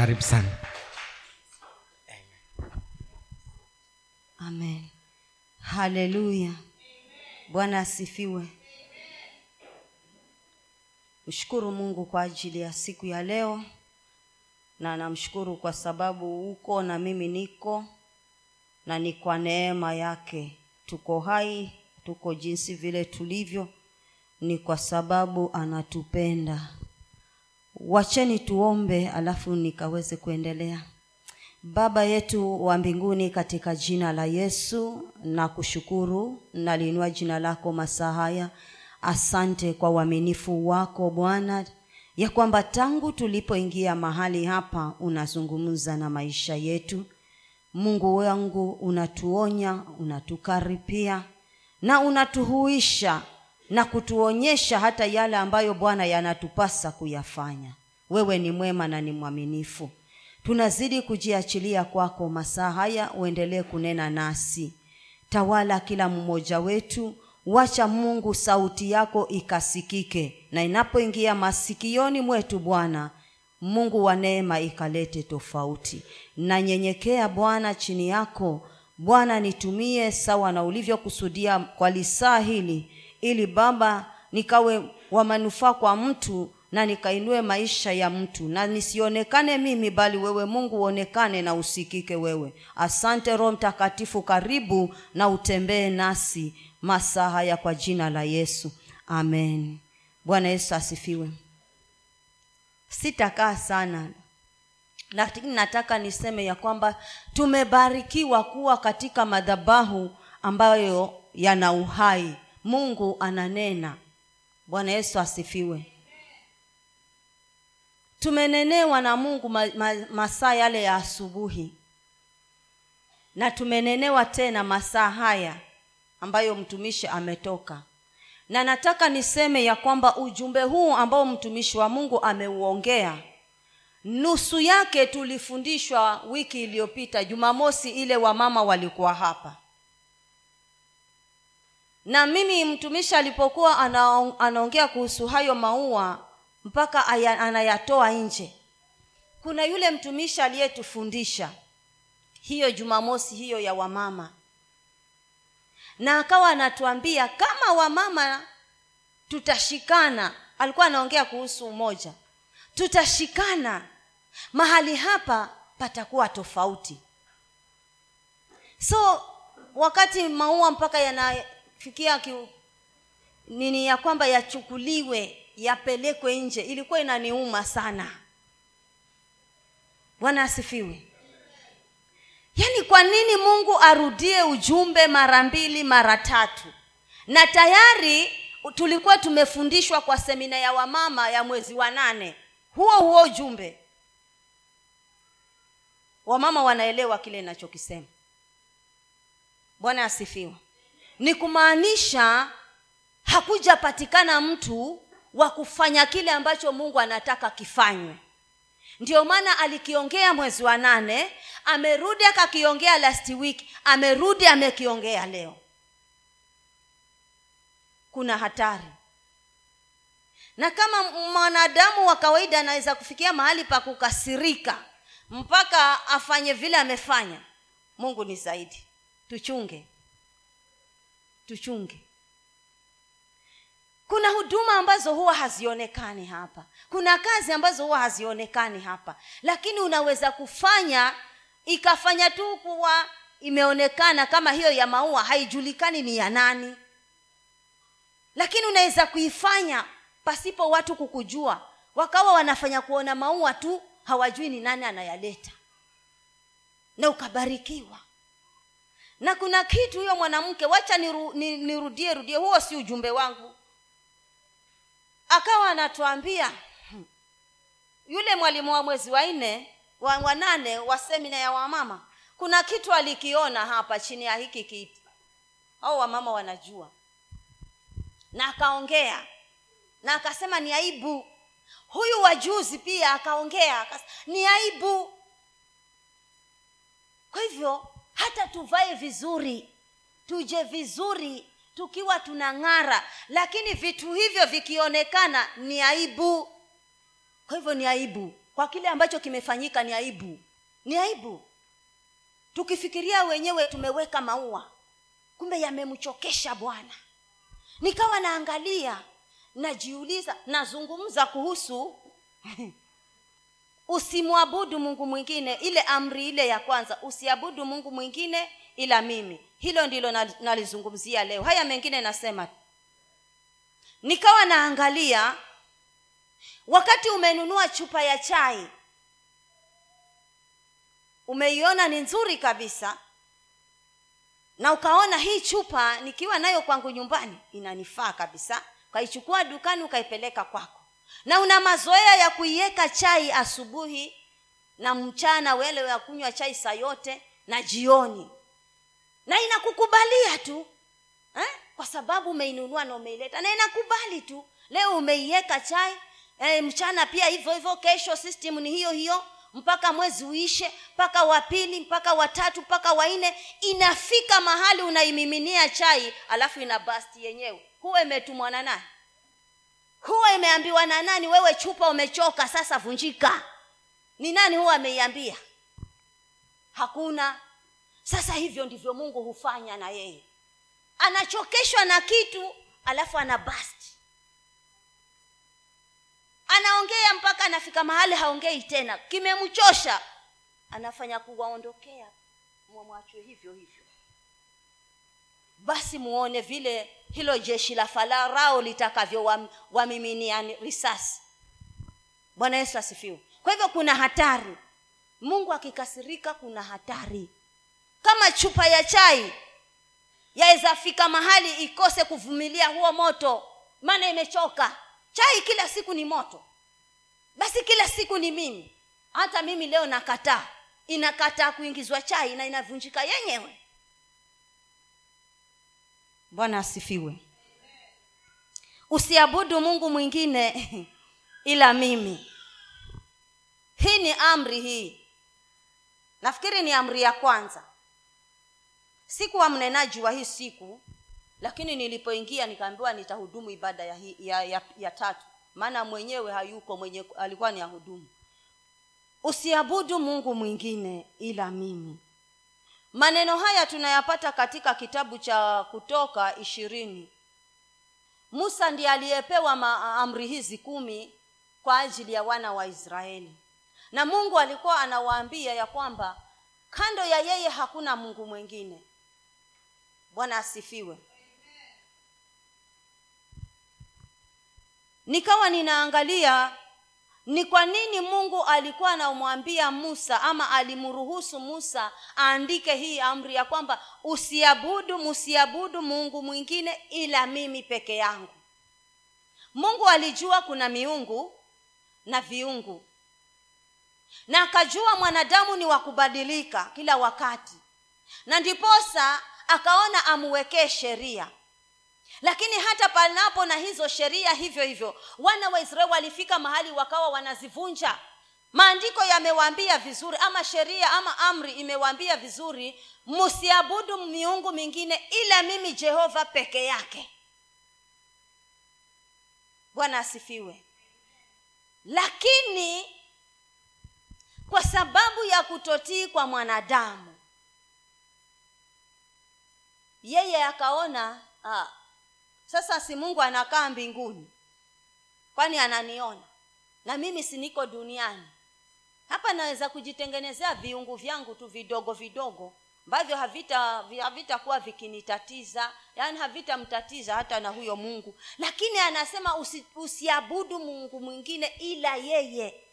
karibu sana. Amen. Haleluya bwana asifiwe. Mshukuru mungu kwa ajili ya siku ya leo na namshukuru kwa sababu uko na mimi niko na ni kwa neema yake. Tuko hai tuko jinsi vile tulivyo ni kwa sababu anatupenda wacheni tuombe alafu nikaweze kuendelea. Baba yetu wa mbinguni katika jina la yesu na kushukuru naliinua jina lako masaa haya asante kwa uaminifu wako bwana ya kwamba tangu tulipoingia mahali hapa unazungumza na maisha yetu. Mungu wangu unatuonya unatukaripia na unatuhuisha na kutuonyesha hata yale ambayo bwana yanatupasa kuyafanya. Wewe ni mwema na ni mwaminifu. Tunazidi kujiachilia kwako masaa haya uendelee kunena nasi. Tawala kila mmoja wetu wacha mungu sauti yako ikasikike na inapoingia masikioni mwetu bwana mungu wa neema ikalete tofauti. Nanyenyekea bwana chini yako bwana nitumie sawa na ulivyokusudia kwa lisaa hili ili baba nikawe wa manufaa kwa mtu na nikainue maisha ya mtu. Na nisionekane mimi bali wewe mungu uonekane na usikike wewe. Asante roho mtakatifu karibu na utembee nasi masaa haya kwa jina la yesu. Amen. Bwana yesu asifiwe. Sitakaa sana. Lakini nataka niseme ya kwamba tumebarikiwa kuwa katika madhabahu ambayo yana uhai mungu ananena. Bwana yesu asifiwe. Tumenenewa na mungu ma, ma, masaa yale ya asubuhi. Na tumenenewa tena masaa haya ambayo mtumishi ametoka. Na nataka niseme ya kwamba ujumbe huu ambao mtumishi wa mungu ameuongea nusu yake tulifundishwa wiki iliyopita jumamosi ile wamama walikuwa hapa na mimi mtumishi alipokuwa anaongea kuhusu hayo maua mpaka aya, anayatoa nje. Kuna yule mtumishi aliyetufundisha. Hiyo jumamosi hiyo ya wamama. Na akawa anatuambia kama wamama tutashikana. Alikuwa anaongea kuhusu umoja. Tutashikana. Mahali hapa patakuwa tofauti. So wakati maua mpaka yanafikia ki, nini ya kwamba yachukuliwe yapelekwe nje. Ilikuwa inaniuma sana. Bwana asifiwe. Yaani kwa nini mungu arudie ujumbe mara mbili mara tatu? Na tayari tulikuwa tumefundishwa kwa semina ya wamama ya mwezi wa nane. Huo huo ujumbe. Wamama wanaelewa kile inachokisema bwana asifiwe ni kumaanisha hakujapatikana mtu wa kufanya kile ambacho mungu anataka kifanywe. Ndio maana alikiongea mwezi wa nane amerudi akakiongea last week amerudi amekiongea leo. Kuna hatari. Na kama mwanadamu wa kawaida anaweza kufikia mahali pa kukasirika mpaka afanye vile amefanya mungu ni zaidi. Tuchunge tuchunge. Kuna huduma ambazo huwa hazionekani hapa. Kuna kazi ambazo huwa hazionekani hapa. Lakini unaweza kufanya ikafanya tu kuwa imeonekana kama hiyo ya maua haijulikani ni ya nani. Lakini unaweza kuifanya pasipo watu kukujua. Wakawa wanafanya kuona maua tu hawajui ni nani anayaleta. Na ukabarikiwa na kuna kitu huyo mwanamke wacha niru, nirudie rudie. Huo si ujumbe wangu. Akawa anatuambia hmm, yule mwalimu wa mwezi wa nne wa, wa nane wa semina ya wamama kuna kitu alikiona hapa chini ya hiki kiti. Au wamama wanajua. Na akaongea na akasema ni aibu. Huyu wajuzi pia akaongea akasema, ni aibu. Kwa hivyo hata tuvae vizuri. Tuje vizuri tukiwa tunang'ara. Lakini vitu hivyo vikionekana ni aibu. Kwa hivyo ni aibu. Kwa kile ambacho kimefanyika ni aibu. Ni aibu. Tukifikiria wenyewe tumeweka maua. Kumbe yamemchokesha bwana. Nikawa naangalia najiuliza nazungumza kuhusu usimwabudu mungu mwingine ile amri ile ya kwanza. Usiabudu mungu mwingine ila mimi. Hilo ndilo nalizungumzia leo. Haya mengine nasema. Nikawa naangalia wakati umenunua chupa ya chai umeiona ni nzuri kabisa na ukaona hii chupa nikiwa nayo kwangu nyumbani inanifaa kabisa. Ukaichukua dukani ukaipeleka kwako na una mazoea ya kuiweka chai asubuhi na mchana wele ya kunywa chai saa yote na jioni. Na inakukubalia tu eh? kwa sababu umeinunua na umeileta. Na inakubali tu leo umeiweka chai eh, mchana pia hivyo hivyo kesho system ni hiyo hiyo mpaka mwezi uishe mpaka wa pili mpaka watatu mpaka wanne inafika mahali unaimiminia chai alafu ina basti yenyewe. Huwa imetumwa na nani huwa imeambiwa na nani wewe chupa umechoka sasa vunjika. Ni nani huwa ameiambia? Hakuna. Sasa hivyo ndivyo mungu hufanya na yeye. Anachokeshwa na kitu alafu ana basti anaongea mpaka anafika mahali haongei tena. Kimemchosha. Anafanya kuwaondokea. Mwamwachwe hivyo hivyo basi muone vile hilo jeshi la farao litakavyowamiminia wam risasi. Bwana yesu asifiwe. Kwa hivyo kuna hatari. Mungu akikasirika kuna hatari. Kama chupa ya chai yaweza fika mahali ikose kuvumilia huo moto maana imechoka. Chai kila siku ni moto. Basi kila siku ni mimi. Hata mimi leo nakataa. Inakataa kuingizwa chai na inavunjika yenyewe bwana asifiwe. Usiabudu mungu mwingine ila mimi. Hii ni amri hii. Nafikiri ni amri ya kwanza. Sikuwa mnenaji wa hii siku lakini nilipoingia nikaambiwa nitahudumu ibada ya, ya, ya, ya tatu. Maana mwenyewe hayuko mwenye alikuwa ni ahudumu. Usiabudu mungu mwingine ila mimi maneno haya tunayapata katika kitabu cha kutoka ishirini. Musa ndiye aliyepewa amri hizi kumi kwa ajili ya wana wa israeli. Na mungu alikuwa anawaambia ya kwamba kando ya yeye hakuna mungu mwingine. Bwana asifiwe. Nikawa ninaangalia ni kwa nini mungu alikuwa anamwambia musa ama alimruhusu musa aandike hii amri ya kwamba usiabudu musiabudu mungu mwingine ila mimi peke yangu? Mungu alijua kuna miungu na viungu. Na akajua mwanadamu ni wa kubadilika kila wakati. Na ndiposa akaona amuwekee sheria lakini hata panapo na hizo sheria hivyo hivyo wana wa israeli walifika mahali wakawa wanazivunja. Maandiko yamewaambia vizuri ama sheria ama amri imewaambia vizuri msiabudu miungu mingine ila mimi jehova peke yake. Bwana asifiwe. Lakini kwa sababu ya kutotii kwa mwanadamu yeye akaona ah, sasa si mungu anakaa mbinguni? Kwani ananiona? Na mimi si niko duniani. Hapa naweza kujitengenezea viungu vyangu tu vidogo vidogo ambavyo havita havitakuwa vikinitatiza yaani havitamtatiza hata na huyo mungu. Lakini anasema usi, usiabudu mungu mwingine ila yeye.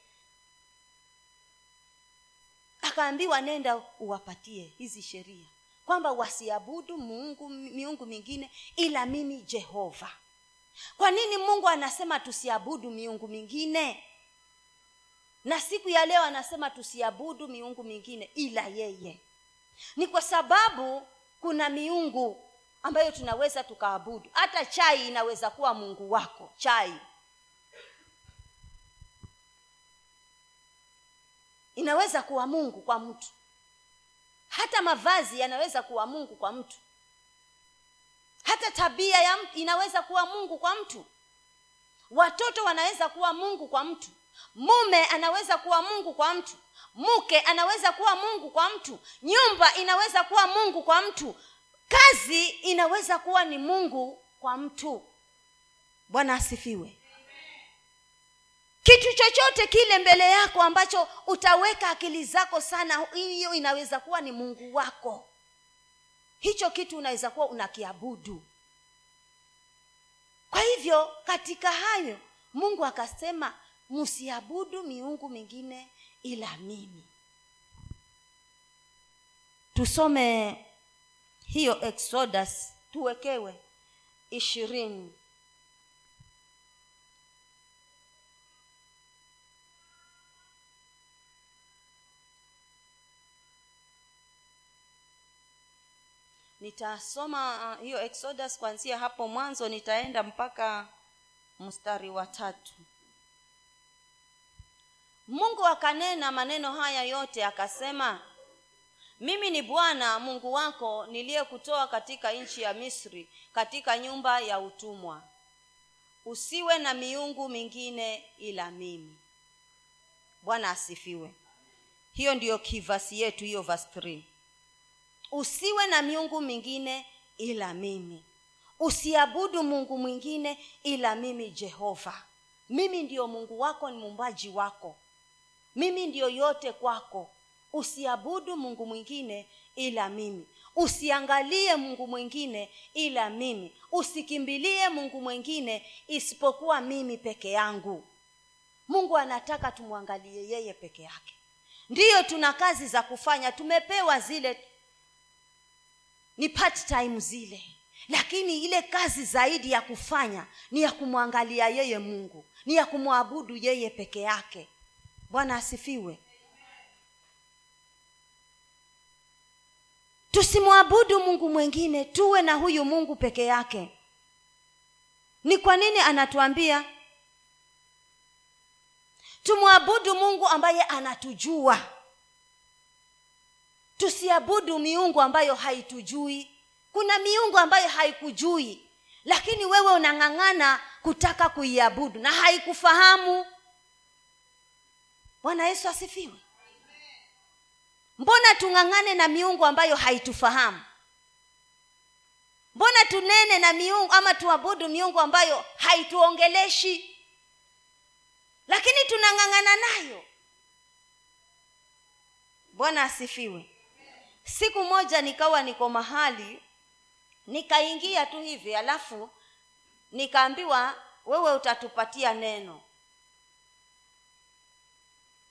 Akaambiwa nenda uwapatie hizi sheria kwamba wasiabudu mungu miungu mingine ila mimi jehova. Kwa nini mungu anasema tusiabudu miungu mingine? Na siku ya leo anasema tusiabudu miungu mingine ila yeye. Ni kwa sababu kuna miungu ambayo tunaweza tukaabudu. Hata chai inaweza kuwa mungu wako chai. Inaweza kuwa mungu kwa mtu hata mavazi yanaweza kuwa mungu kwa mtu. Hata tabia ya mtu inaweza kuwa mungu kwa mtu. Watoto wanaweza kuwa mungu kwa mtu. Mume anaweza kuwa mungu kwa mtu. Mke anaweza kuwa mungu kwa mtu. Nyumba inaweza kuwa mungu kwa mtu. Kazi inaweza kuwa ni mungu kwa mtu. Bwana asifiwe kitu chochote kile mbele yako ambacho utaweka akili zako sana hiyo inaweza kuwa ni mungu wako. Hicho kitu unaweza kuwa unakiabudu. Kwa hivyo katika hayo mungu akasema msiabudu miungu mingine ila mimi. Tusome hiyo exodus tuwekewe ishirini nitasoma uh, hiyo exodus kuanzia hapo mwanzo nitaenda mpaka mstari wa tatu. Mungu akanena maneno haya yote akasema mimi ni bwana mungu wako niliyekutoa katika nchi ya misri katika nyumba ya utumwa. Usiwe na miungu mingine ila mimi. Bwana asifiwe. Hiyo ndiyo kivasi yetu hiyo vas 3 usiwe na miungu mingine ila mimi. Usiabudu mungu mwingine ila mimi jehova. Mimi ndiyo mungu wako ni muumbaji wako. Mimi ndiyo yote kwako. Usiabudu mungu mwingine ila mimi. Usiangalie mungu mwingine ila mimi. Usikimbilie mungu mwingine isipokuwa mimi peke yangu. Mungu anataka tumwangalie yeye peke yake. Ndiyo tuna kazi za kufanya. Tumepewa zile ni part time zile. Lakini ile kazi zaidi ya kufanya ni ya kumwangalia yeye mungu ni ya kumwabudu yeye peke yake. Bwana asifiwe. Tusimwabudu mungu mwingine tuwe na huyu mungu peke yake. Ni kwa nini anatuambia? Tumwabudu mungu ambaye anatujua tusiabudu miungu ambayo haitujui. Kuna miungu ambayo haikujui lakini wewe unang'ang'ana kutaka kuiabudu na haikufahamu. Bwana yesu asifiwe. Mbona tung'ang'ane na miungu ambayo haitufahamu? Mbona tunene na miungu ama tuabudu miungu ambayo haituongeleshi? Lakini tunang'ang'ana nayo. Bwana asifiwe siku moja nikawa niko mahali nikaingia tu hivi alafu nikaambiwa wewe utatupatia neno.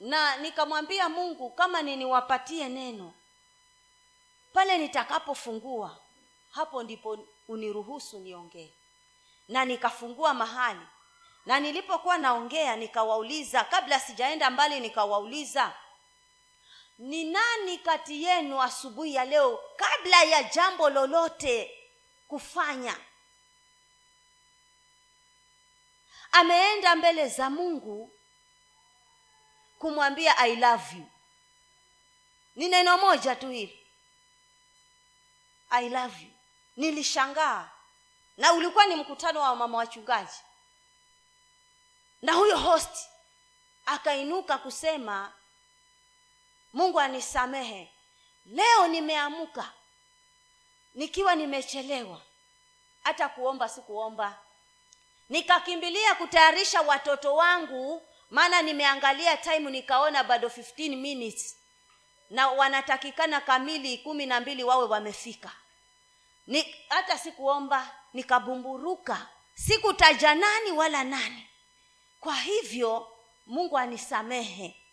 Na nikamwambia mungu kama niniwapatie neno pale nitakapofungua hapo ndipo uniruhusu niongee. Na nikafungua mahali. Na nilipokuwa naongea nikawauliza kabla sijaenda mbali nikawauliza ni nani kati yenu asubuhi ya leo kabla ya jambo lolote kufanya? Ameenda mbele za mungu kumwambia i love you. Ni neno moja tu hili. I love you. Nilishangaa. Na ulikuwa ni mkutano wa mama wachungaji. Na huyo host akainuka kusema mungu anisamehe. Leo nimeamka nikiwa nimechelewa hata kuomba sikuomba. Nikakimbilia kutayarisha watoto wangu maana nimeangalia time nikaona bado 15 minutes na wanatakikana kamili kumi na mbili wawe wamefika. Ni hata sikuomba nikabumburuka. Sikutaja nani wala nani. Kwa hivyo mungu anisamehe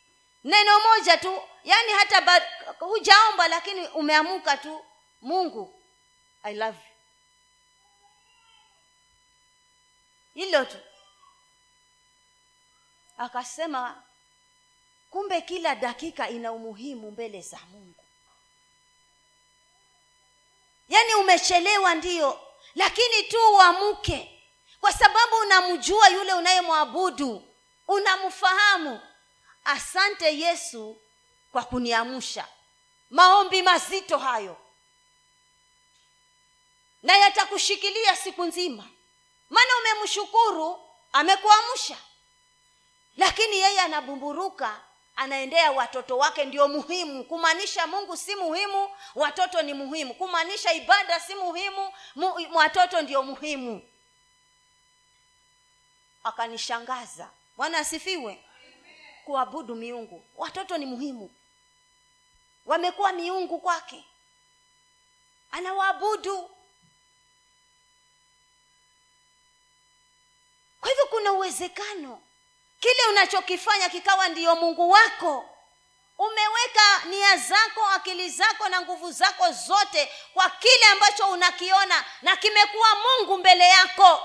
neno moja tu yaani hata ba, hujaomba lakini umeamuka tu mungu i love you. Hilo tu. Akasema kumbe kila dakika ina umuhimu mbele za mungu. Yaani umechelewa ndiyo lakini tu uamke kwa sababu unamjua yule unayemwabudu unamfahamu asante yesu kwa kuniamsha. Maombi mazito hayo. Na yatakushikilia siku nzima. Maana umemshukuru amekuamsha. Lakini yeye anabumburuka anaendea watoto wake ndio muhimu. Kumaanisha mungu si muhimu watoto ni muhimu. Kumaanisha ibada si muhimu mu, watoto ndio muhimu. Akanishangaza. Bwana asifiwe kuabudu miungu. Watoto ni muhimu. Wamekuwa miungu kwake. Anawaabudu. Kwa hivyo kuna uwezekano. Kile unachokifanya kikawa ndiyo mungu wako. Umeweka nia zako akili zako na nguvu zako zote kwa kile ambacho unakiona na kimekuwa mungu mbele yako.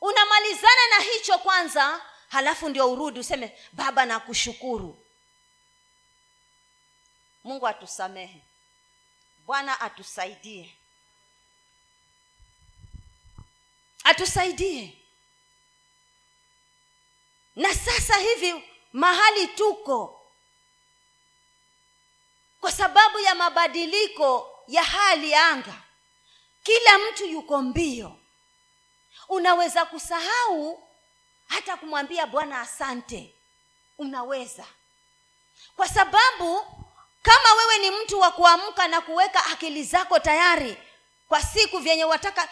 Unamalizana na hicho kwanza halafu ndio urudi useme baba nakushukuru. Mungu atusamehe. Bwana atusaidie. Atusaidie. Na sasa hivi mahali tuko kwa sababu ya mabadiliko ya hali ya anga kila mtu yuko mbio. Unaweza kusahau hata kumwambia bwana asante unaweza kwa sababu kama wewe ni mtu wa kuamka na kuweka akili zako tayari kwa siku vyenye wataka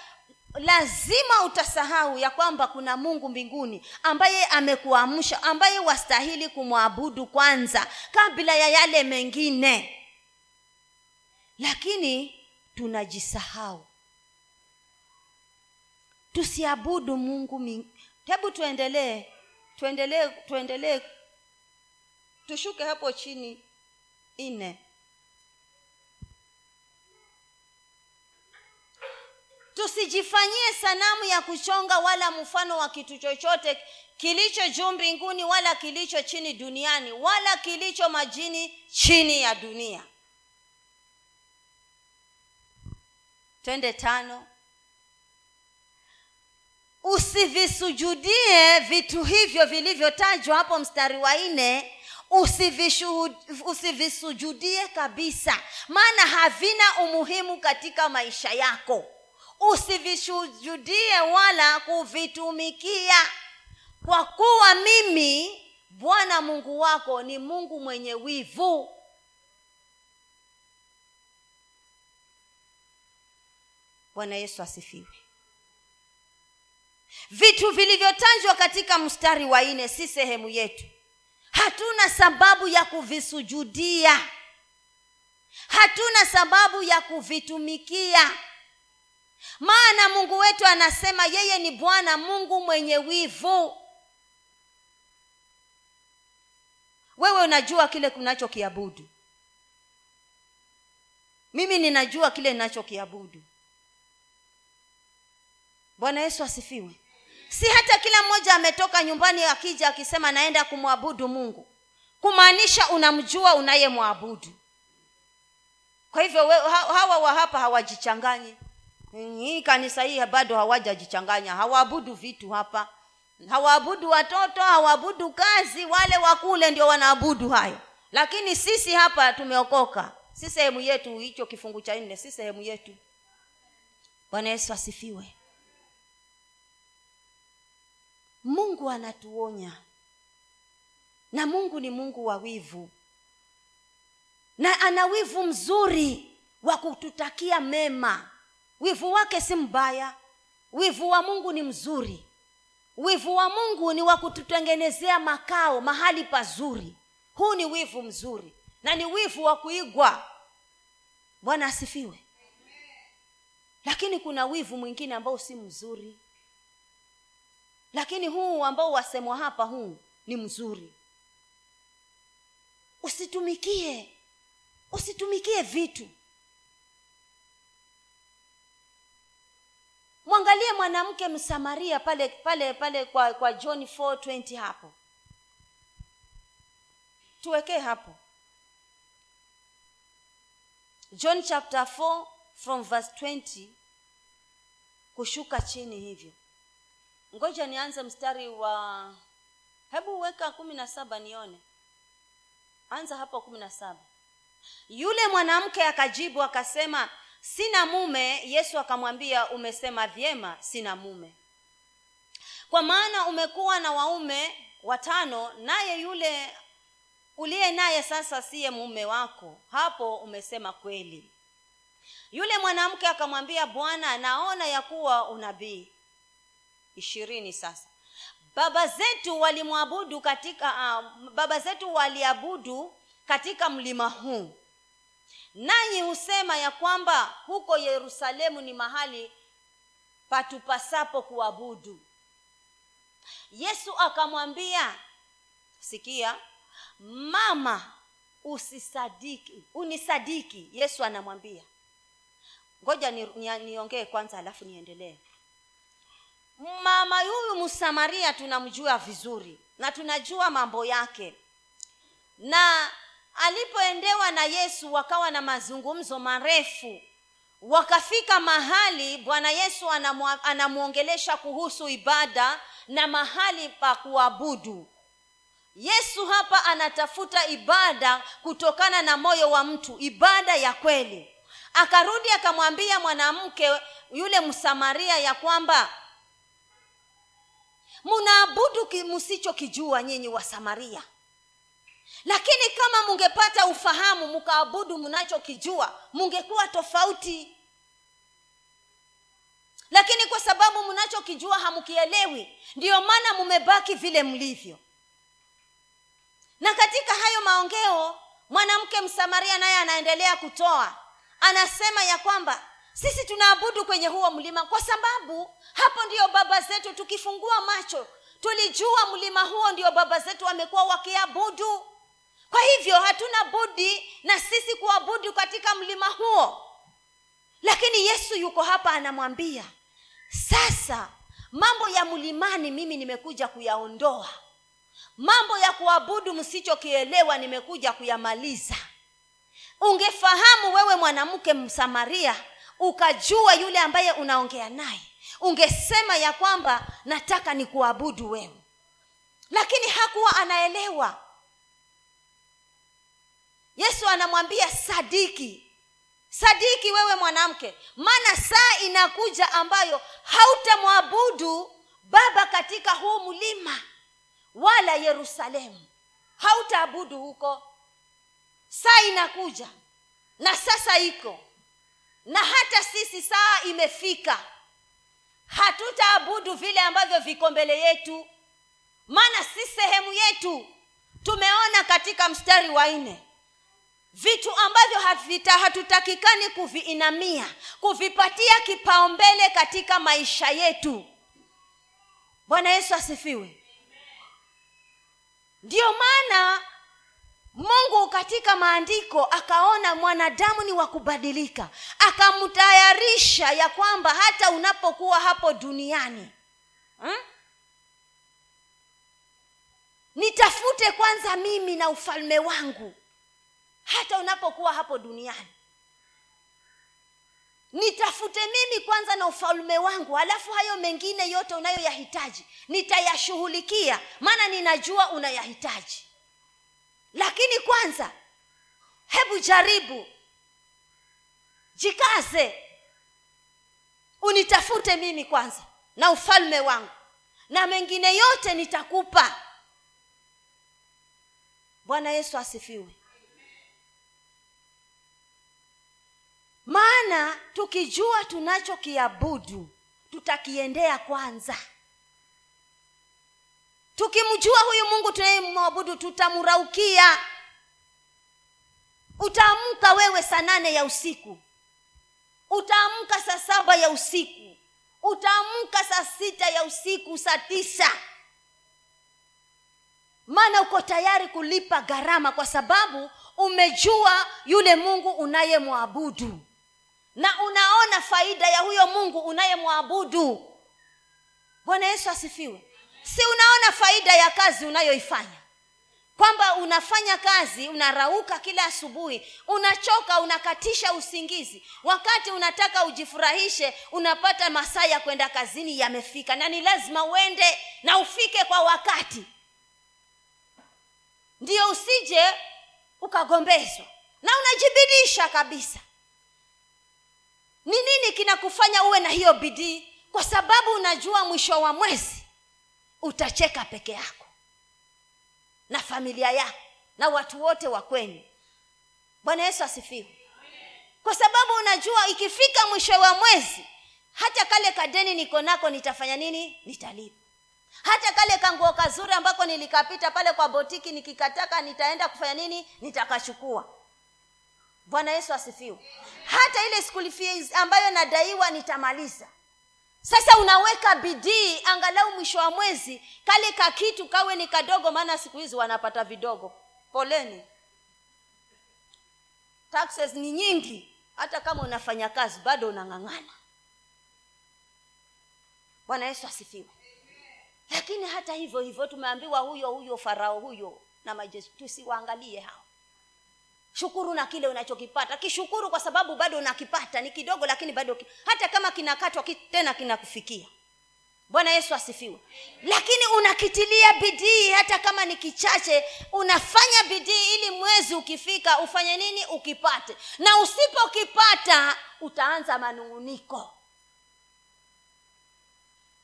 lazima utasahau ya kwamba kuna mungu mbinguni ambaye amekuamsha ambaye wastahili kumwabudu kwanza kabla ya yale mengine lakini tunajisahau tusiabudu mungu. Hebu tuendelee tuendelee tuendelee. Tushuke hapo chini. Nne. Tusijifanyie sanamu ya kuchonga wala mfano wa kitu chochote kilicho juu mbinguni wala kilicho chini duniani wala kilicho majini chini ya dunia. Twende tano usivisujudie vitu hivyo vilivyotajwa hapo mstari wa nne. Usivisujudie kabisa. Maana havina umuhimu katika maisha yako. Usivisujudie wala kuvitumikia. Kwa kuwa mimi bwana mungu wako ni mungu mwenye wivu. Bwana yesu asifiwe vitu vilivyotajwa katika mstari wa nne si sehemu yetu. Hatuna sababu ya kuvisujudia. Hatuna sababu ya kuvitumikia. Maana mungu wetu anasema yeye ni bwana mungu mwenye wivu. Wewe unajua kile kunachokiabudu mimi ninajua kile ninachokiabudu. Bwana yesu asifiwe si hata kila mmoja ametoka nyumbani akija akisema naenda kumwabudu mungu kumaanisha unamjua unayemwabudu. Kwa hivyo hawa wa hapa hawajichanganyi. Hii kanisa hii bado hawajajichanganya hawaabudu vitu hapa. Hawaabudu watoto hawaabudu kazi wale wakule ndio wanaabudu hayo. Lakini sisi hapa tumeokoka. Si sehemu yetu hicho kifungu cha nne si sehemu yetu. Bwana yesu asifiwe mungu anatuonya. Na mungu ni mungu wa wivu. Na ana wivu mzuri wa kututakia mema. Wivu wake si mbaya. Wivu wa mungu ni mzuri. Wivu wa mungu ni wa kututengenezea makao mahali pazuri. Huu ni wivu mzuri. Na ni wivu wa kuigwa. Bwana asifiwe. Lakini kuna wivu mwingine ambao si mzuri lakini huu ambao wasemwa hapa huu ni mzuri. Usitumikie. Usitumikie vitu. Mwangalie mwanamke msamaria pale pale pale kwa kwa john 420 hapo. Tuwekee hapo. John chapter 4 from verse 20 kushuka chini hivyo ngoja nianze mstari wa hebu weka kumi na saba nione. Anza hapo kumi na saba. Yule mwanamke akajibu akasema sina mume. Yesu akamwambia umesema vyema sina mume. Kwa maana umekuwa na waume watano naye yule uliye naye sasa siye mume wako. Hapo umesema kweli. Yule mwanamke akamwambia bwana naona ya kuwa unabii ishirini sasa. Baba zetu walimwabudu katika uh, baba zetu waliabudu katika mlima huu. Nanyi husema ya kwamba huko yerusalemu ni mahali patupasapo kuabudu. Yesu akamwambia sikia mama usisadiki unisadiki yesu anamwambia. Ngoja niongee ni, ni kwanza alafu niendelee mama huyu msamaria tunamjua vizuri na tunajua mambo yake. Na alipoendewa na yesu wakawa na mazungumzo marefu. Wakafika mahali bwana yesu anamwongelesha kuhusu ibada na mahali pa kuabudu. Yesu hapa anatafuta ibada kutokana na moyo wa mtu ibada ya kweli. Akarudi akamwambia mwanamke yule msamaria ya kwamba munaabudu msichokijua nyinyi wa samaria. Lakini kama mungepata ufahamu mkaabudu mnachokijua mungekuwa tofauti. Lakini kwa sababu mnachokijua hamkielewi ndiyo maana mumebaki vile mlivyo. Na katika hayo maongeo mwanamke msamaria naye anaendelea kutoa. Anasema ya kwamba sisi tunaabudu kwenye huo mlima kwa sababu hapo ndiyo baba zetu tukifungua macho tulijua mlima huo ndio baba zetu wamekuwa wakiabudu. Kwa hivyo hatuna budi na sisi kuabudu katika mlima huo. Lakini yesu yuko hapa anamwambia sasa mambo ya mlimani mimi nimekuja kuyaondoa. Mambo ya kuabudu msichokielewa nimekuja kuyamaliza. Ungefahamu wewe mwanamke msamaria ukajua yule ambaye unaongea naye ungesema ya kwamba nataka ni kuabudu wewe lakini hakuwa anaelewa. Yesu anamwambia sadiki sadiki wewe mwanamke maana saa inakuja ambayo hautamwabudu baba katika huu mlima wala yerusalemu. Hautaabudu huko. Saa inakuja na sasa iko na hata sisi saa imefika. Hatutaabudu vile ambavyo viko mbele yetu. Maana si sehemu yetu. Tumeona katika mstari wa nne. Vitu ambavyo havita hatutakikani kuviinamia kuvipatia kipaumbele katika maisha yetu. Bwana yesu asifiwe. Ndiyo maana katika maandiko akaona mwanadamu ni wa kubadilika akamtayarisha ya kwamba hata unapokuwa hapo duniani hmm? nitafute kwanza mimi na ufalme wangu hata unapokuwa hapo duniani nitafute mimi kwanza na ufalme wangu alafu hayo mengine yote unayoyahitaji nitayashughulikia maana ninajua unayahitaji lakini kwanza hebu jaribu. Jikaze. Unitafute mimi kwanza na ufalme wangu. Na mengine yote nitakupa. Bwana yesu asifiwe. Maana tukijua tunachokiabudu tutakiendea kwanza tukimjua huyu mungu tunayemwabudu tutamraukia utaamka wewe saa nane ya usiku. Utaamka saa saba ya usiku. Utaamka saa sita ya usiku saa tisa. Maana uko tayari kulipa gharama kwa sababu umejua yule mungu unayemwabudu. Na unaona faida ya huyo mungu unayemwabudu. Bwana yesu asifiwe si unaona faida ya kazi unayoifanya kwamba unafanya kazi unarauka kila asubuhi unachoka unakatisha usingizi wakati unataka ujifurahishe unapata masaa ya kwenda kazini yamefika na ni lazima uende na ufike kwa wakati. Ndio usije ukagombezwa na unajibidisha kabisa. Ni nini kinakufanya uwe na hiyo bidii? Kwa sababu unajua mwisho wa mwezi utacheka peke yako. Na familia yako na watu wote wa kwenu. Bwana yesu asifiwe. Kwa sababu unajua ikifika mwisho wa mwezi hata kale kadeni niko nako nitafanya nini? Nitalipa. Hata kale kanguo kazuri ambako nilikapita pale kwa botiki nikikataka nitaenda kufanya nini? Nitakachukua. Bwana yesu asifiwe. Hata ile school fees ambayo nadaiwa nitamaliza sasa unaweka bidii angalau mwisho wa mwezi kale kakitu kawe ni kadogo maana siku hizi wanapata vidogo. Poleni. Taxes ni nyingi. Hata kama unafanya kazi bado unang'ang'ana. Bwana yesu asifiwe. Lakini hata hivyo hivyo tumeambiwa huyo huyo farao huyo na majeshi tusiwaangalie hao shukuru na kile unachokipata. Kishukuru kwa sababu bado unakipata. Ni kidogo lakini bado hata kama kinakatwa tena kinakufikia. Bwana yesu asifiwe. Lakini unakitilia bidii hata kama ni kichache unafanya bidii ili mwezi ukifika ufanye nini? Ukipate. Na usipokipata utaanza manung'uniko.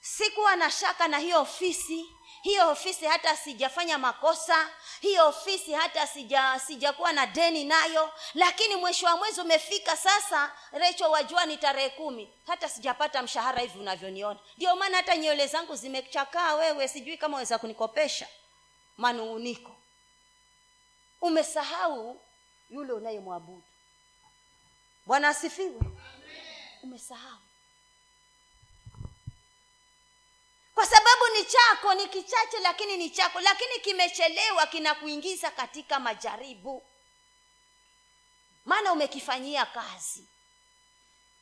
Sikuwa na shaka na hiyo ofisi hiyo ofisi hata sijafanya makosa. Hiyo ofisi hata sija sijakuwa na deni nayo. Lakini mwisho wa mwezi umefika sasa recho wajua ni tarehe kumi. Hata sijapata mshahara hivi unavyoniona. Ndio maana hata nywele zangu zimechakaa wewe sijui kama waweza kunikopesha. Manung'uniko. Umesahau yule unayemwabudu. Bwana asifiwe. Umesahau kwa sababu ni chako ni kichache lakini ni chako. Lakini kimechelewa kinakuingiza katika majaribu. Maana umekifanyia kazi.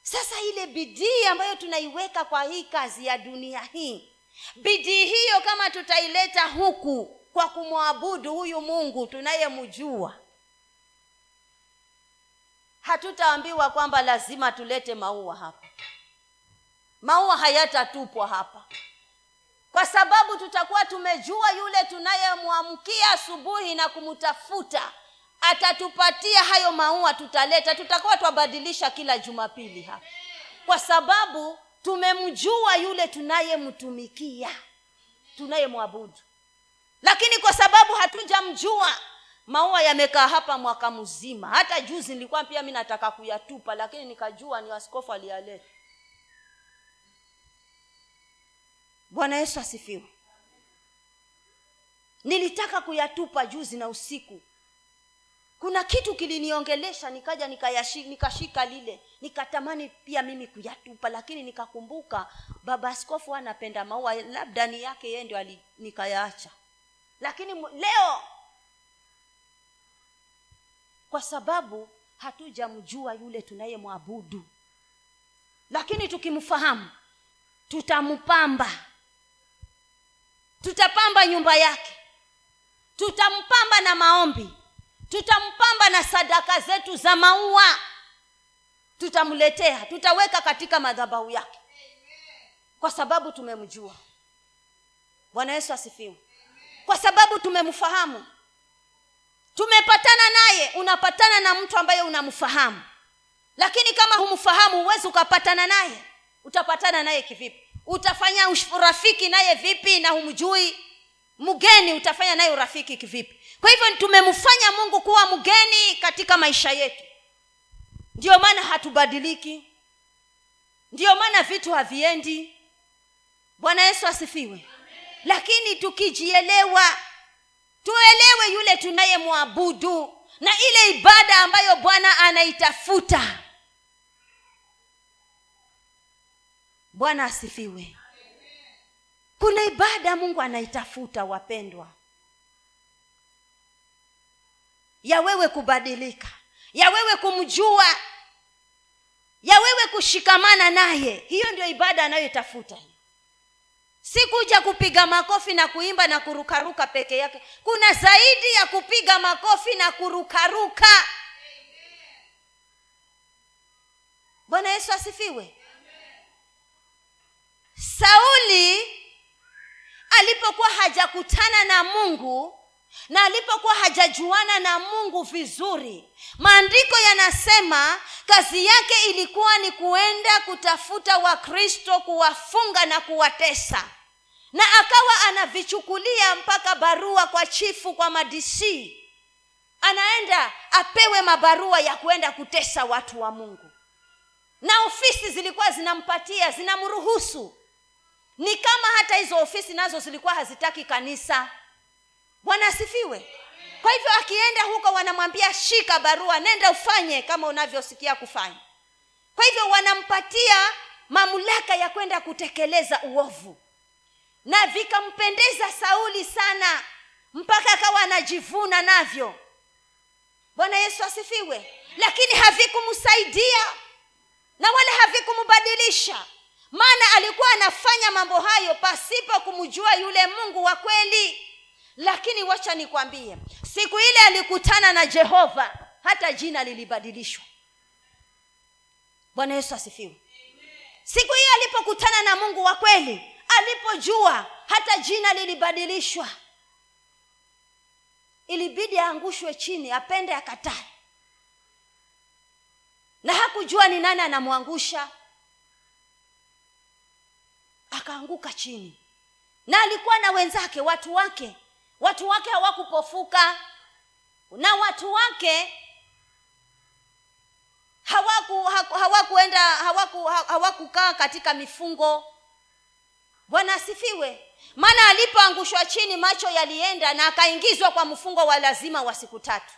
Sasa ile bidii ambayo tunaiweka kwa hii kazi ya dunia hii bidii hiyo kama tutaileta huku kwa kumwabudu huyu mungu tunayemjua hatutaambiwa kwamba lazima tulete maua hapa. Maua hayatatupwa hapa kwa sababu tutakuwa tumejua yule tunayemwamkia asubuhi na kumtafuta. Atatupatia hayo maua tutaleta. Tutakuwa twabadilisha kila jumapili hapa. Kwa sababu tumemjua yule tunayemtumikia tunayemwabudu. Lakini kwa sababu hatujamjua maua yamekaa hapa mwaka mzima. Hata juzi nilikuwa pia mi nataka kuyatupa lakini nikajua ni askofu aliyaleta bwana yesu asifiwe. Nilitaka kuyatupa juzi na usiku. Kuna kitu kiliniongelesha nikaja nikashika lile nikatamani pia mimi kuyatupa lakini nikakumbuka baba askofu anapenda maua labda ni yake yeye ndio nikayaacha. Lakini leo kwa sababu hatujamjua yule tunayemwabudu lakini tukimfahamu tutampamba tutapamba nyumba yake. Tutampamba na maombi. Tutampamba na sadaka zetu za maua. Tutamletea tutaweka katika madhabahu yake. Kwa sababu tumemjua. Bwana yesu asifiwe. Kwa sababu tumemfahamu. Tumepatana naye unapatana na mtu ambaye unamfahamu. Lakini kama humfahamu huwezi ukapatana naye. Utapatana naye kivipi utafanya urafiki naye vipi na humjui? Mgeni utafanya naye urafiki kivipi? Kwa hivyo tumemfanya mungu kuwa mgeni katika maisha yetu. Ndiyo maana hatubadiliki. Ndiyo maana vitu haviendi. Bwana yesu asifiwe. Lakini tukijielewa tuelewe yule tunayemwabudu na ile ibada ambayo bwana anaitafuta bwana asifiwe. Kuna ibada mungu anaitafuta wapendwa. Ya wewe kubadilika ya wewe kumjua ya wewe kushikamana naye. Hiyo ndio ibada anayoitafuta. Si kuja kupiga makofi na kuimba na kurukaruka peke yake. Kuna zaidi ya kupiga makofi na kurukaruka. Bwana yesu asifiwe sauli alipokuwa hajakutana na mungu na alipokuwa hajajuana na mungu vizuri maandiko yanasema kazi yake ilikuwa ni kuenda kutafuta wakristo kuwafunga na kuwatesa. Na akawa anavichukulia mpaka barua kwa chifu kwa madisii anaenda apewe mabarua ya kuenda kutesa watu wa mungu. Na ofisi zilikuwa zinampatia zinamruhusu ni kama hata hizo ofisi nazo zilikuwa hazitaki kanisa. Bwana asifiwe. Kwa hivyo akienda huko wanamwambia shika barua nenda ufanye kama unavyosikia kufanya. Kwa hivyo wanampatia mamlaka ya kwenda kutekeleza uovu. Na vikampendeza sauli sana mpaka akawa anajivuna navyo. Bwana yesu asifiwe. Lakini havikumsaidia na wala havikumbadilisha maana alikuwa anafanya mambo hayo pasipo kumjua yule mungu wa kweli. Lakini wacha nikwambie siku ile alikutana na jehova hata jina lilibadilishwa. Bwana yesu asifiwe. Siku hiyo alipokutana na mungu wa kweli alipojua hata jina lilibadilishwa. Ilibidi aangushwe chini apende akatae. Na hakujua ni nani anamwangusha akaanguka chini. Na alikuwa na wenzake watu wake. Watu wake hawakupofuka. Na watu wake hawaku hawakuenda hawaku hawakukaa katika mifungo. Bwana asifiwe. Maana alipoangushwa chini macho yalienda na akaingizwa kwa mfungo wa lazima wa siku tatu.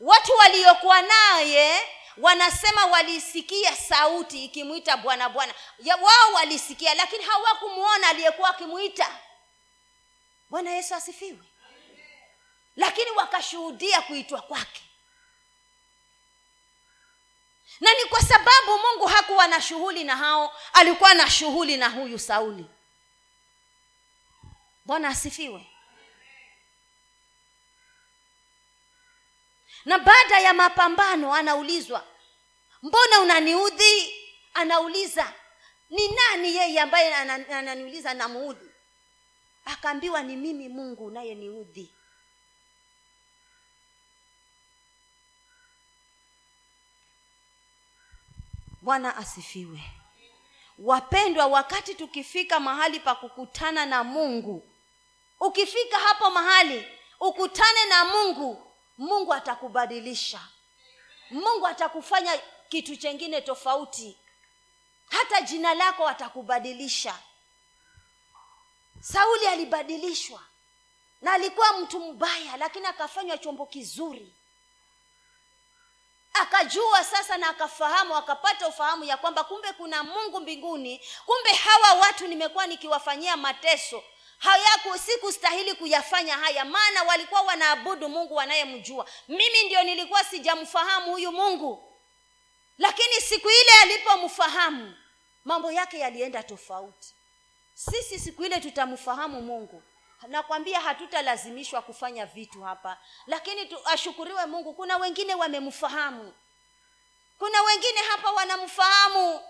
Watu waliokuwa naye wanasema walisikia sauti ikimwita bwana bwana. Wao walisikia lakini hawakumwona aliyekuwa akimwita. Bwana yesu asifiwe. Lakini wakashuhudia kuitwa kwake. Na ni kwa sababu mungu hakuwa na shughuli na hao alikuwa na shughuli na huyu sauli. Bwana asifiwe. Na baada ya mapambano anaulizwa mbona unaniudhi? Anauliza ni nani yeye ambaye ananiuliza namuudhi? Akaambiwa ni mimi mungu unayeniudhi. Bwana asifiwe. Wapendwa wakati tukifika mahali pa kukutana na mungu ukifika hapo mahali ukutane na mungu mungu atakubadilisha. Mungu atakufanya kitu chengine tofauti. Hata jina lako watakubadilisha sauli alibadilishwa na alikuwa mtu mbaya lakini akafanywa chombo kizuri. Akajua sasa na akafahamu akapata ufahamu ya kwamba kumbe kuna mungu mbinguni. Kumbe hawa watu nimekuwa nikiwafanyia mateso. Hayaku sikustahili kuyafanya haya maana walikuwa wanaabudu mungu wanayemjua. Mimi ndio nilikuwa sijamfahamu huyu mungu lakini siku ile alipomfahamu mambo yake yalienda tofauti. Sisi siku ile tutamfahamu mungu. Nakwambia hatutalazimishwa kufanya vitu hapa. Lakini tu, ashukuriwe mungu kuna wengine wamemfahamu. Kuna wengine hapa wanamfahamu.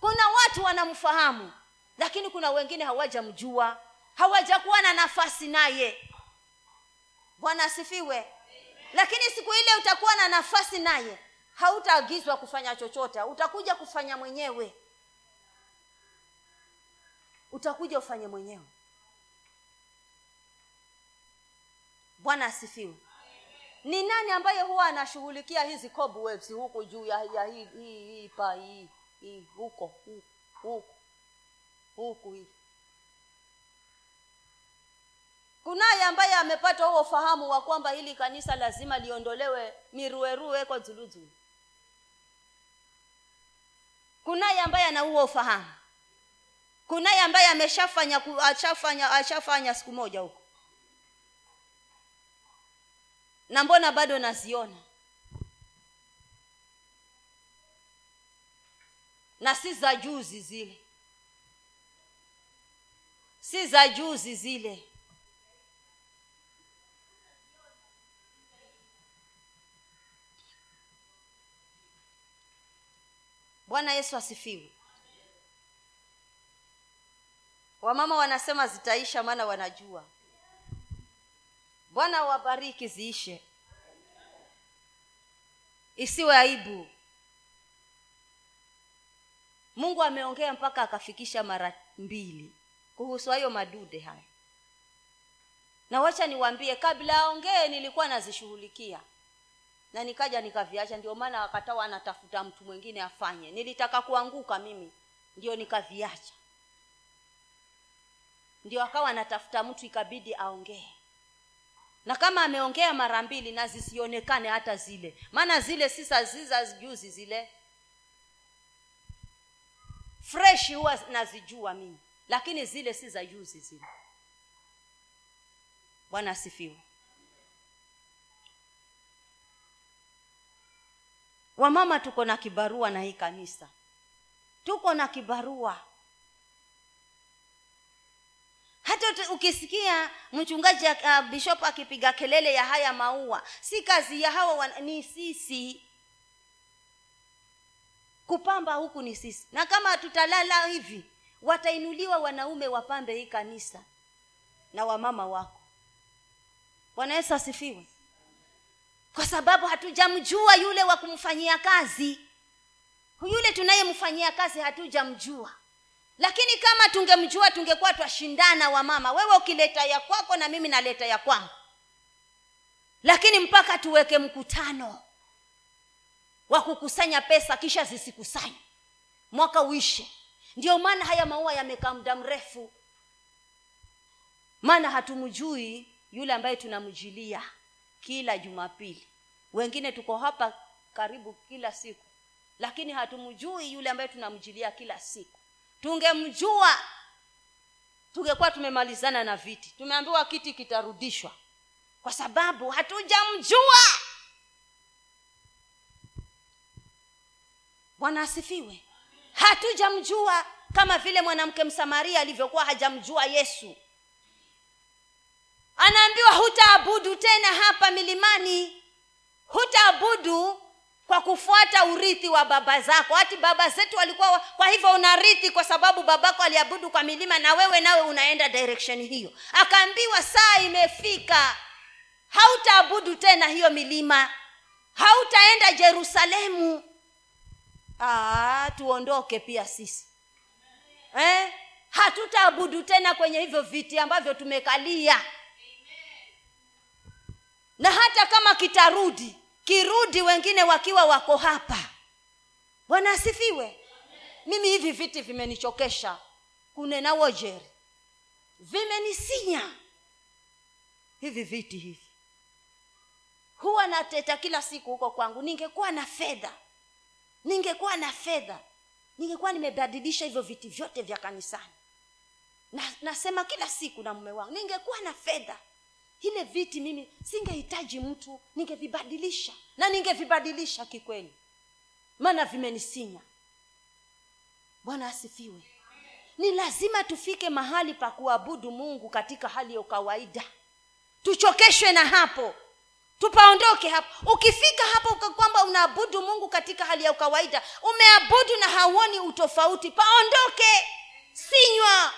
Kuna watu wanamfahamu. Lakini kuna wengine hawajamjua hawajakuwa na nafasi naye. Bwana asifiwe. Lakini siku ile utakuwa na nafasi naye hautaagizwa kufanya chochote. Utakuja kufanya mwenyewe. Utakuja ufanye mwenyewe. Bwana asifiwe. Ni nani ambaye huwa anashughulikia hizi cobwebs huku juu ya, ya hii hii hii pa hii hii huko huku huku hivi kunaye ambaye amepata huo ufahamu wa kwamba hili kanisa lazima liondolewe miruerue eko zuluzulu kunaye ambaye anauo ufahamu. Kunaye ambaye ameshafanya ashafanya ashafanya siku moja huko. Na mbona bado naziona? Na si za juzi zile. Si za juzi zile bwana yesu asifiwe. Wamama wanasema zitaisha maana wanajua. Bwana wabariki ziishe. Isiwe aibu. Mungu ameongea mpaka akafikisha mara mbili kuhusu hayo madude haya. Na wacha niwaambie kabla aongee nilikuwa nazishughulikia na nikaja nikaviacha ndio maana wakatawa anatafuta mtu mwingine afanye. Nilitaka kuanguka mimi ndio nikaviacha. Ndio akawa anatafuta mtu ikabidi aongee. Na kama ameongea mara mbili na zisionekane hata zile maana zile ziza juzi zile. Fresh huwa nazijua mimi lakini zile si za juzi zile. Bwana asifiwe wamama tuko na kibarua na hii kanisa. Tuko na kibarua. Hata ukisikia mchungaji uh, bishop akipiga kelele ya haya maua si kazi ya hawa wan, ni sisi. Kupamba huku ni sisi. Na kama tutalala hivi watainuliwa wanaume wapambe hii kanisa na wamama wako. Bwana yesu asifiwe kwa sababu hatujamjua yule wa kumfanyia kazi. Yule tunayemfanyia kazi hatujamjua. Lakini kama tungemjua tungekuwa twashindana wamama wewe ukileta ya kwako na mimi naleta ya kwangu. Lakini mpaka tuweke mkutano wa kukusanya pesa kisha zisikusanye. Mwaka uishe. Ndio maana haya maua yamekaa muda mrefu. Maana hatumjui yule ambaye tunamjilia kila jumapili wengine tuko hapa karibu kila siku. Lakini hatumjui yule ambaye tunamjilia kila siku. Tungemjua tungekuwa tumemalizana na viti. Tumeambiwa kiti kitarudishwa. Kwa sababu hatujamjua. Bwana asifiwe. Hatujamjua kama vile mwanamke msamaria alivyokuwa hajamjua yesu. Anaambiwa hutaabudu tena hapa milimani hutaabudu kwa kufuata urithi wa baba zako. Hati baba zetu walikuwa kwa hivyo unarithi kwa sababu babako aliabudu kwa milima na wewe nawe unaenda direction hiyo. Akaambiwa saa imefika. Hautaabudu tena hiyo milima. Hautaenda jerusalemu. Aa, tuondoke pia sisi. Eh? hatutaabudu tena kwenye hivyo viti ambavyo tumekalia na hata kama kitarudi kirudi wengine wakiwa wako hapa. Bwana asifiwe. Mimi hivi viti vimenichokesha. Kunena wojeri. Vimenisinya. Hivi viti hivi. Huwa nateta kila siku huko kwangu. Ningekuwa na fedha. Ningekuwa na fedha. Ningekuwa nimebadilisha hivyo viti vyote vya kanisani. Na, nasema kila siku na mume wangu. Ningekuwa na fedha ile viti mimi singehitaji mtu ningevibadilisha. Na ningevibadilisha kikweli. Maana vimenisinya. Bwana asifiwe. Ni lazima tufike mahali pa kuabudu mungu katika hali ya kawaida. Tuchokeshwe na hapo. Tupaondoke hapo. Ukifika hapo kwamba unaabudu mungu katika hali ya kawaida umeabudu na hauoni utofauti paondoke. Sinywa.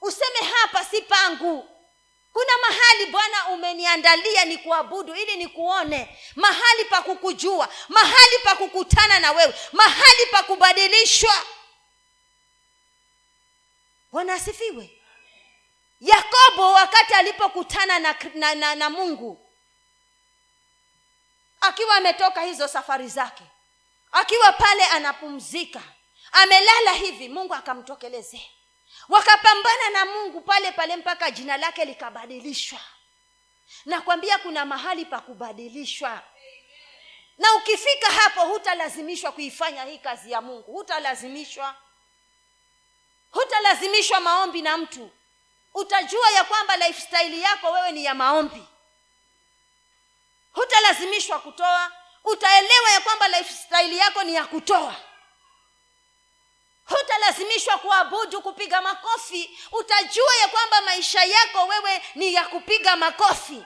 Useme hapa si pangu kuna mahali bwana umeniandalia ni kuabudu ili nikuone. Mahali pa kukujua mahali pa kukutana na wewe mahali pa kubadilishwa. Bwana asifiwe. Yakobo wakati alipokutana na, na, na, na mungu akiwa ametoka hizo safari zake akiwa pale anapumzika amelala hivi mungu akamtokelezea wakapambana na mungu pale pale mpaka jina lake likabadilishwa. Nakwambia kuna mahali pa kubadilishwa. Na ukifika hapo hutalazimishwa kuifanya hii kazi ya mungu. Hutalazimishwa. Hutalazimishwa maombi na mtu. Utajua ya kwamba lifestyle yako wewe ni ya maombi. Hutalazimishwa kutoa. Utaelewa ya kwamba lifestyle yako ni ya kutoa hutalazimishwa kuabudu kupiga makofi. Utajua ya kwamba maisha yako wewe ni ya kupiga makofi.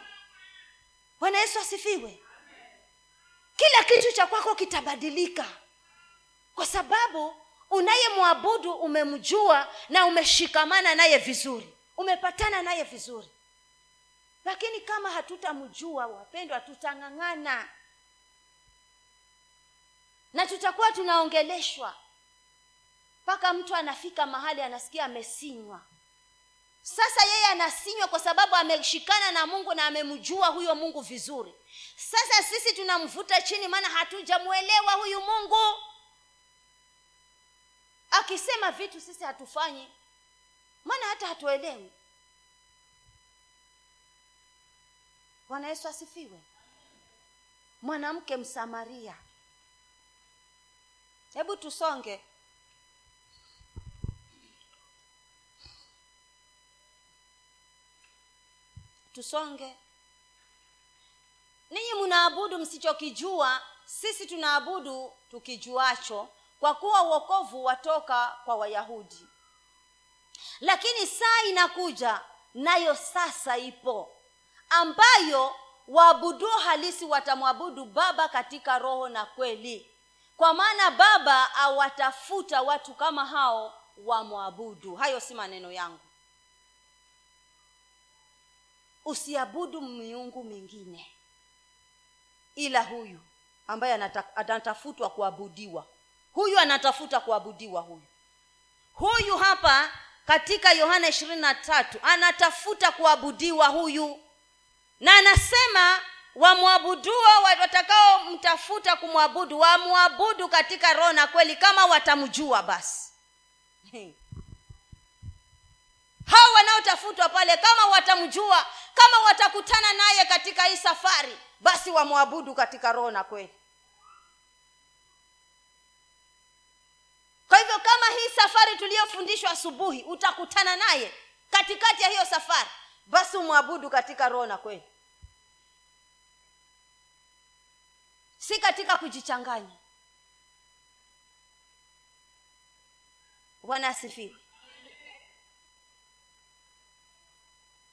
Bwana yesu asifiwe. Kila kitu cha kwako kitabadilika. Kwa sababu unayemwabudu umemjua na umeshikamana naye vizuri. Umepatana naye vizuri. Lakini kama hatutamjua wapendwa tutang'ang'ana. Na tutakuwa tunaongeleshwa mpaka mtu anafika mahali anasikia amesinywa. Sasa yeye anasinywa kwa sababu ameshikana na mungu na amemjua huyo mungu vizuri. Sasa sisi tunamvuta chini maana hatujamwelewa huyu mungu. Akisema vitu sisi hatufanyi maana hata hatuelewi. Bwana yesu asifiwe. Mwanamke msamaria. Hebu tusonge tusonge. Ninyi mnaabudu msichokijua sisi tunaabudu tukijuacho kwa kuwa uokovu watoka kwa wayahudi. Lakini saa inakuja nayo sasa ipo ambayo waabuduo halisi watamwabudu baba katika roho na kweli. Kwa maana baba awatafuta watu kama hao wamwabudu. Hayo si maneno yangu usiabudu miungu mingine. Ila huyu ambaye anatafutwa kuabudiwa. Huyu anatafuta kuabudiwa huyu. Huyu hapa katika yohana ishirini na tatu anatafuta kuabudiwa huyu. Na anasema wamwabuduo watakaomtafuta kumwabudu wamwabudu katika roho na kweli kama watamjua basi. Hao wanaotafutwa pale kama watamjua kama watakutana naye katika hii safari basi wamwabudu katika roho na kweli. Kwa hivyo kama hii safari tuliyofundishwa asubuhi utakutana naye katikati ya hiyo safari basi umwabudu katika roho na kweli. Si katika kujichanganya. Bwana asifiwe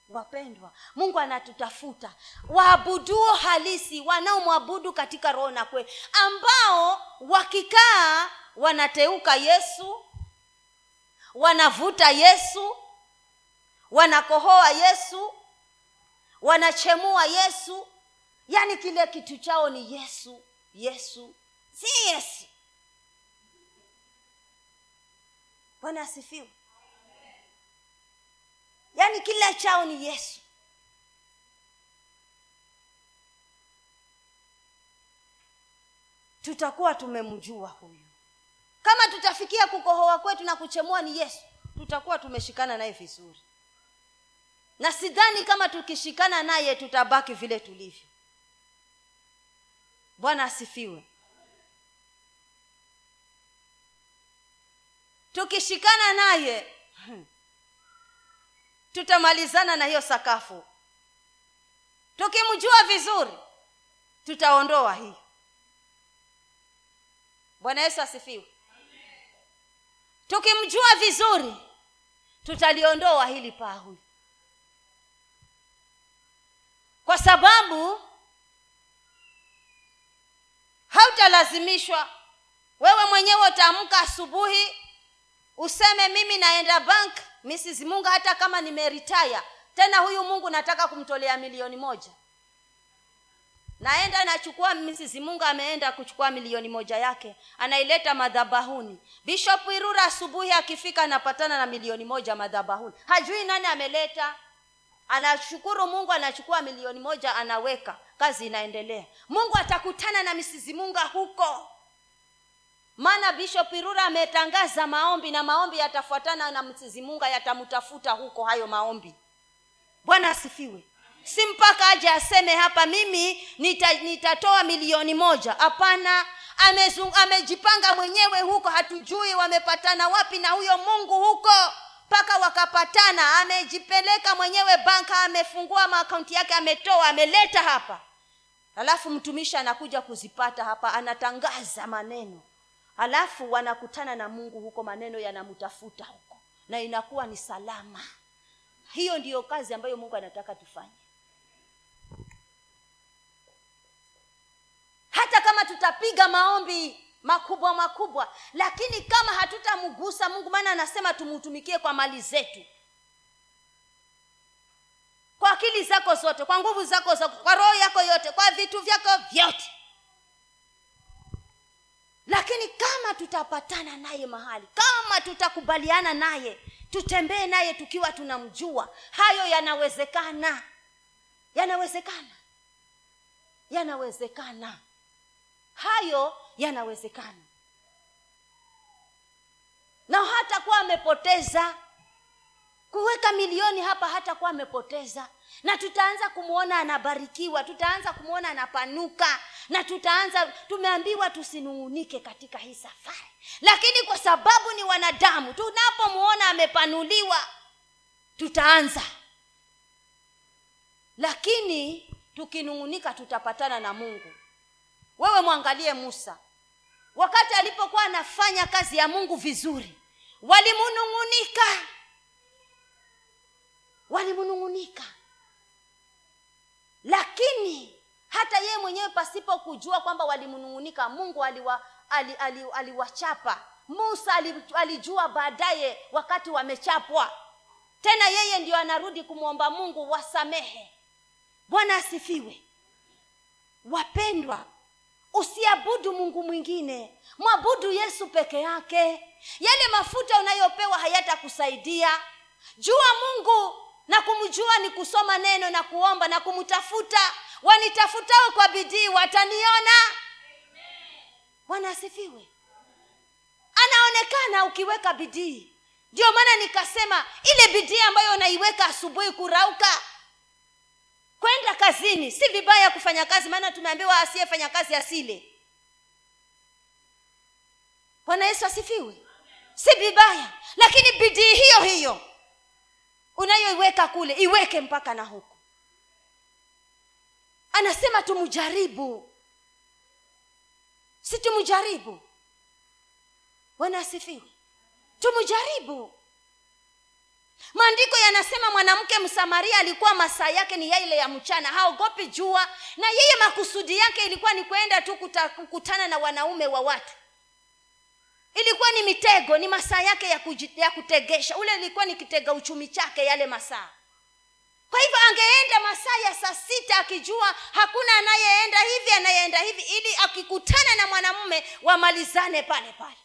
wapendwa mungu anatutafuta. Waabuduo halisi wanaomwabudu katika roho na kweli ambao wakikaa wanateuka yesu wanavuta yesu wanakohoa yesu wanachemua yesu. Yaani kile kitu chao ni yesu yesu si yesu. Bwana asifiwe yaani kila chao ni yesu. Tutakuwa tumemjua huyu. Kama tutafikia kukohoa kwetu na kuchemua ni yesu tutakuwa tumeshikana naye vizuri. Na sidhani kama tukishikana naye tutabaki vile tulivyo. Bwana asifiwe. Tukishikana naye tutamalizana na hiyo sakafu. Tukimjua vizuri tutaondoa hii. Bwana yesu asifiwe. Tukimjua vizuri tutaliondoa hili paa kwa sababu hautalazimishwa. Wewe mwenyewe utaamka asubuhi useme mimi naenda bank mrs mungu hata kama nimeritaya tena huyu mungu nataka kumtolea milioni moja. Naenda nachukua mrs mungu ameenda kuchukua milioni moja yake anaileta madhabahuni. Bishop irura asubuhi akifika anapatana na milioni moja madhabahuni. Hajui nani ameleta. Anashukuru mungu anachukua milioni moja anaweka. Kazi inaendelea. Mungu atakutana na misizi munga huko maana bishop rura ametangaza maombi na maombi yatafuatana na msizi yatamtafuta huko hayo maombi. Bwana asifiwe. Si mpaka aje aseme hapa mimi nita, nitatoa milioni moja. Hapana. Amejipanga mwenyewe huko hatujui wamepatana wapi na huyo mungu huko. Mpaka wakapatana amejipeleka mwenyewe banka amefungua maakaunti yake ametoa ameleta hapa. Alafu mtumishi anakuja kuzipata hapa anatangaza maneno alafu wanakutana na mungu huko maneno yanamtafuta huko na inakuwa ni salama. Hiyo ndiyo kazi ambayo mungu anataka tufanye. Hata kama tutapiga maombi makubwa makubwa lakini kama hatutamgusa mungu maana anasema tumutumikie kwa mali zetu kwa akili zako zote kwa nguvu zako zote kwa roho yako yote kwa vitu vyako vyote lakini kama tutapatana naye mahali kama tutakubaliana naye tutembee naye tukiwa tunamjua hayo yanawezekana. Yanawezekana. Yanawezekana. Hayo yanawezekana. Na hata kuwa amepoteza. Kuweka milioni hapa hata kuwa amepoteza na tutaanza kumwona anabarikiwa tutaanza kumwona anapanuka na tutaanza tumeambiwa tusinung'unike katika hii safari. Lakini kwa sababu ni wanadamu tunapomwona amepanuliwa tutaanza. Lakini tukinung'unika tutapatana na mungu. Wewe mwangalie musa. Wakati alipokuwa anafanya kazi ya mungu vizuri walimunung'unika. Walimunung'unika lakini hata yeye mwenyewe pasipo kujua kwamba walimnung'unika mungu aliwa, ali, ali, aliwachapa. Musa alijua baadaye wakati wamechapwa. Tena yeye ndio anarudi kumwomba mungu wasamehe. Bwana asifiwe. Wapendwa usiabudu mungu mwingine. Mwabudu yesu peke yake. Yale mafuta unayopewa hayatakusaidia. Jua mungu na kumjua ni kusoma neno na kuomba na kumtafuta. Wanitafutao kwa bidii wataniona. Bwana asifiwe. Anaonekana ukiweka bidii. Ndio maana nikasema ile bidii ambayo unaiweka asubuhi kurauka kwenda kazini si vibaya kufanya kazi maana tumeambiwa asiyefanya kazi asile. Bwana yesu asifiwe. Si vibaya lakini bidii hiyo hiyo unayoiweka kule iweke mpaka na huku anasema tumjaribu si tumjaribu bwana asifiwe. Tumjaribu maandiko yanasema mwanamke msamaria alikuwa masaa yake ni yaile ya mchana haogopi jua na yeye makusudi yake ilikuwa ni kwenda tu kuta, kukutana na wanaume wa watu ilikuwa ni mitego ni masaa yake ya, kuji, ya kutegesha. Ule ilikuwa ni kitega uchumi chake yale masaa. Kwa hivyo angeenda masaa ya saa sita akijua hakuna anayeenda hivi anayeenda hivi ili akikutana na mwanamume wamalizane pale pale.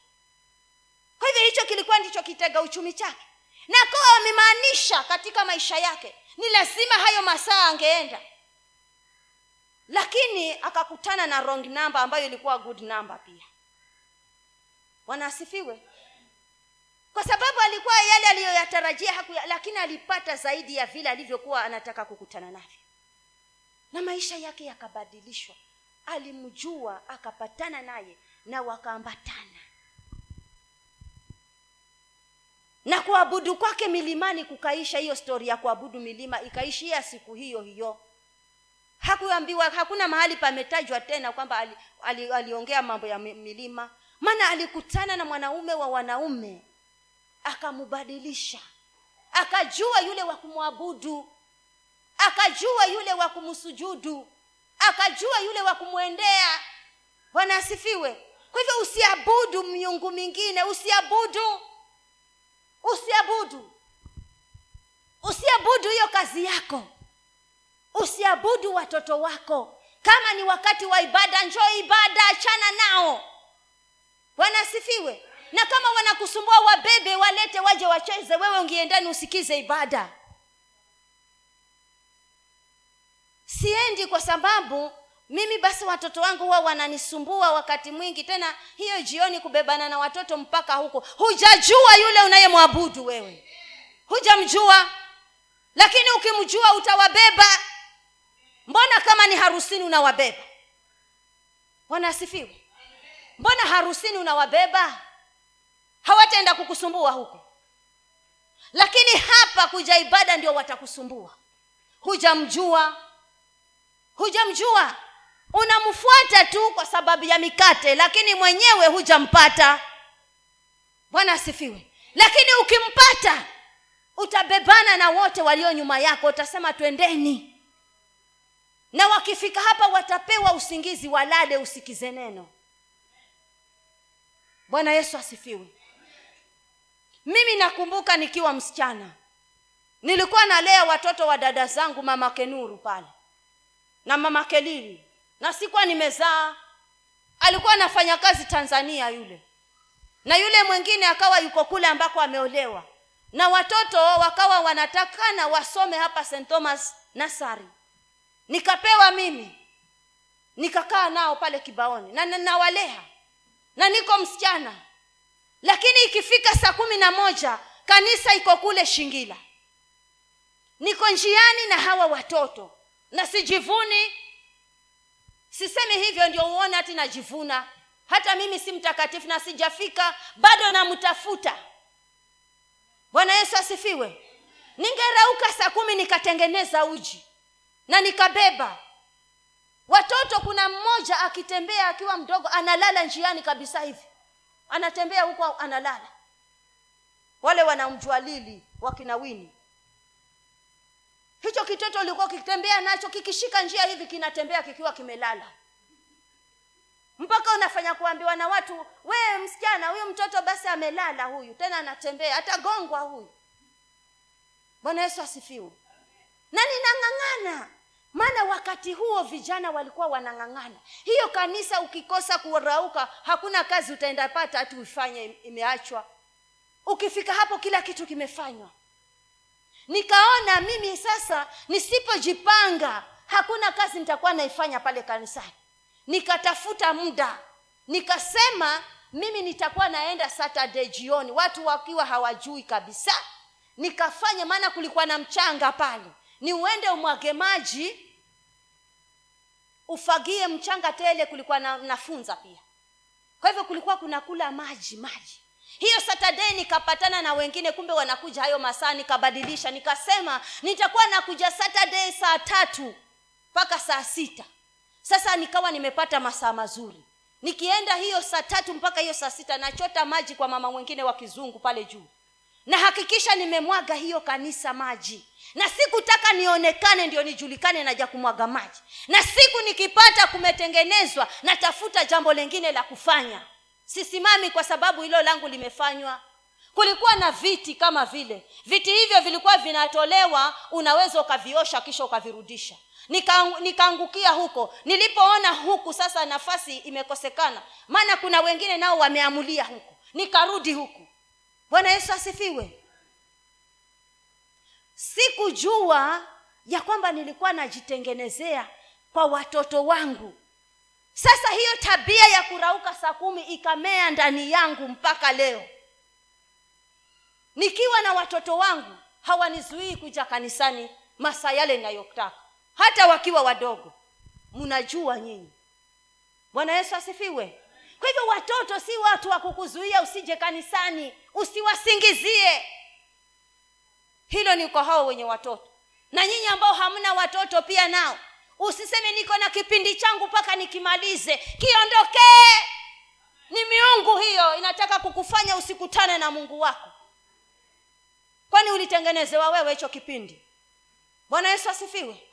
Kwa hivyo hicho kilikuwa ndicho kitega uchumi chake. Na kuwa wamemaanisha katika maisha yake ni lazima hayo masaa angeenda. Lakini akakutana na wrong number ambayo ilikuwa good number pia bwana asifiwe. Kwa sababu alikuwa yale aliyoyatarajia hakuya, lakini alipata zaidi ya vile alivyokuwa anataka kukutana navyo. Na maisha yake yakabadilishwa. Alimjua akapatana naye na wakaambatana. Na kuabudu kwake milimani kukaisha hiyo stori ya kuabudu milima ikaishia siku hiyo hiyo hakuambiwa hakuna mahali pametajwa tena kwamba ali, ali, aliongea mambo ya milima. Maana alikutana na mwanaume wa wanaume akamubadilisha. Akajua yule wa kumwabudu. Akajua yule wa kumsujudu. Akajua yule wa kumwendea. Bwana asifiwe. Kwa hivyo usiabudu miungu mingine usiabudu. Usiabudu. Usiabudu hiyo kazi yako usiabudu watoto wako. Kama ni wakati wa ibada njoo ibada achana nao. Bwana asifiwe. Na kama wanakusumbua wabebe walete waje wacheze. Wewe ungiendani usikize ibada. Siendi kwa sababu mimi basi watoto wangu huwa wananisumbua wakati mwingi. Tena hiyo jioni kubebana na watoto mpaka huko. Hujajua yule unayemwabudu wewe. Hujamjua. Lakini ukimjua utawabeba mbona kama ni harusini unawabeba? Bwana asifiwe. Mbona harusini unawabeba? Hawataenda kukusumbua huko. Lakini hapa kuja ibada ndio watakusumbua. Hujamjua. Hujamjua. Unamfuata tu kwa sababu ya mikate lakini mwenyewe hujampata. Bwana asifiwe. Lakini ukimpata utabebana na wote walio nyuma yako utasema twendeni na wakifika hapa watapewa usingizi walale usikize neno. Bwana yesu asifiwe. Mimi nakumbuka nikiwa msichana. Nilikuwa nalea watoto wa dada zangu mama kenuru pale. Na mama kelili. Na sikuwa nimezaa. Alikuwa anafanya kazi tanzania yule. Na yule mwingine akawa yuko kule ambako ameolewa. Na watoto wakawa wanatakana wasome hapa st thomas nasari nikapewa mimi. Nikakaa nao pale kibaoni. Na nawalea na niko msichana. Lakini ikifika saa kumi na moja kanisa iko kule shingila. Niko njiani na hawa watoto. Na sijivuni. Sisemi hivyo ndio uone hati najivuna. Hata mimi si mtakatifu na sijafika. Bado namtafuta. Bwana yesu asifiwe. Ningerauka saa kumi nikatengeneza uji na nikabeba. Watoto kuna mmoja akitembea akiwa mdogo analala njiani kabisa hivi. Anatembea huko analala? Wale wanamjwalili wakinawini hicho kitoto ulikuwa ukitembea nacho kikishika njia hivi kinatembea kikiwa kimelala. Mpaka unafanya kuambiwa na watu wee msichana huyu mtoto basi amelala huyu tena anatembea atagongwa huyu. Bwana yesu asifiwe na ninang'ang'ana. Maana wakati huo vijana walikuwa wanang'ang'ana. Hiyo kanisa ukikosa kurauka hakuna kazi utaenda pata hati uifanye imeachwa. Ukifika hapo kila kitu kimefanywa. Nikaona mimi sasa nisipojipanga hakuna kazi nitakuwa naifanya pale kanisani. Nikatafuta muda. Nikasema mimi nitakuwa naenda saturday jioni. Watu wakiwa hawajui kabisa. Nikafanya maana kulikuwa na mchanga pale ni uende umwage maji ufagie mchanga tele kulikuwa na nafunza pia. Kwa hivyo kulikuwa kuna kula maji maji. Hiyo saturday nikapatana na wengine kumbe wanakuja hayo masaa nikabadilisha nikasema nitakuwa nakuja saturday saa tatu mpaka saa sita. Sasa nikawa nimepata masaa mazuri. Nikienda hiyo saa tatu mpaka hiyo saa sita nachota maji kwa mama mwingine wa kizungu pale juu na hakikisha nimemwaga hiyo kanisa maji. Na sikutaka nionekane ndio nijulikane naja kumwaga maji. Na siku nikipata kumetengenezwa natafuta jambo lengine la kufanya. Sisimami kwa sababu hilo langu limefanywa. Kulikuwa na viti kama vile. Viti hivyo vilikuwa vinatolewa unaweza ukaviosha kisha ukavirudisha. Nikaangukia nika huko. Nilipoona huku sasa nafasi imekosekana maana kuna wengine nao wameamulia huku nikarudi huku bwana yesu asifiwe. Sikujua ya kwamba nilikuwa najitengenezea kwa watoto wangu. Sasa hiyo tabia ya kurauka saa kumi ikamea ndani yangu mpaka leo. Nikiwa na watoto wangu hawanizuii kuja kanisani masaa yale ninayotaka. Hata wakiwa wadogo mnajua nyinyi. Bwana yesu asifiwe. Kwa hivyo watoto si watu wa kukuzuia usije kanisani usiwasingizie. Hilo ni kwa hao wenye watoto. Na nyinyi ambao hamna watoto pia nao usiseme niko na kipindi changu mpaka nikimalize. Kiondokee. Ni miungu hiyo inataka kukufanya usikutane na mungu wako. Kwani ulitengenezewa wewe hicho kipindi? Bwana yesu asifiwe.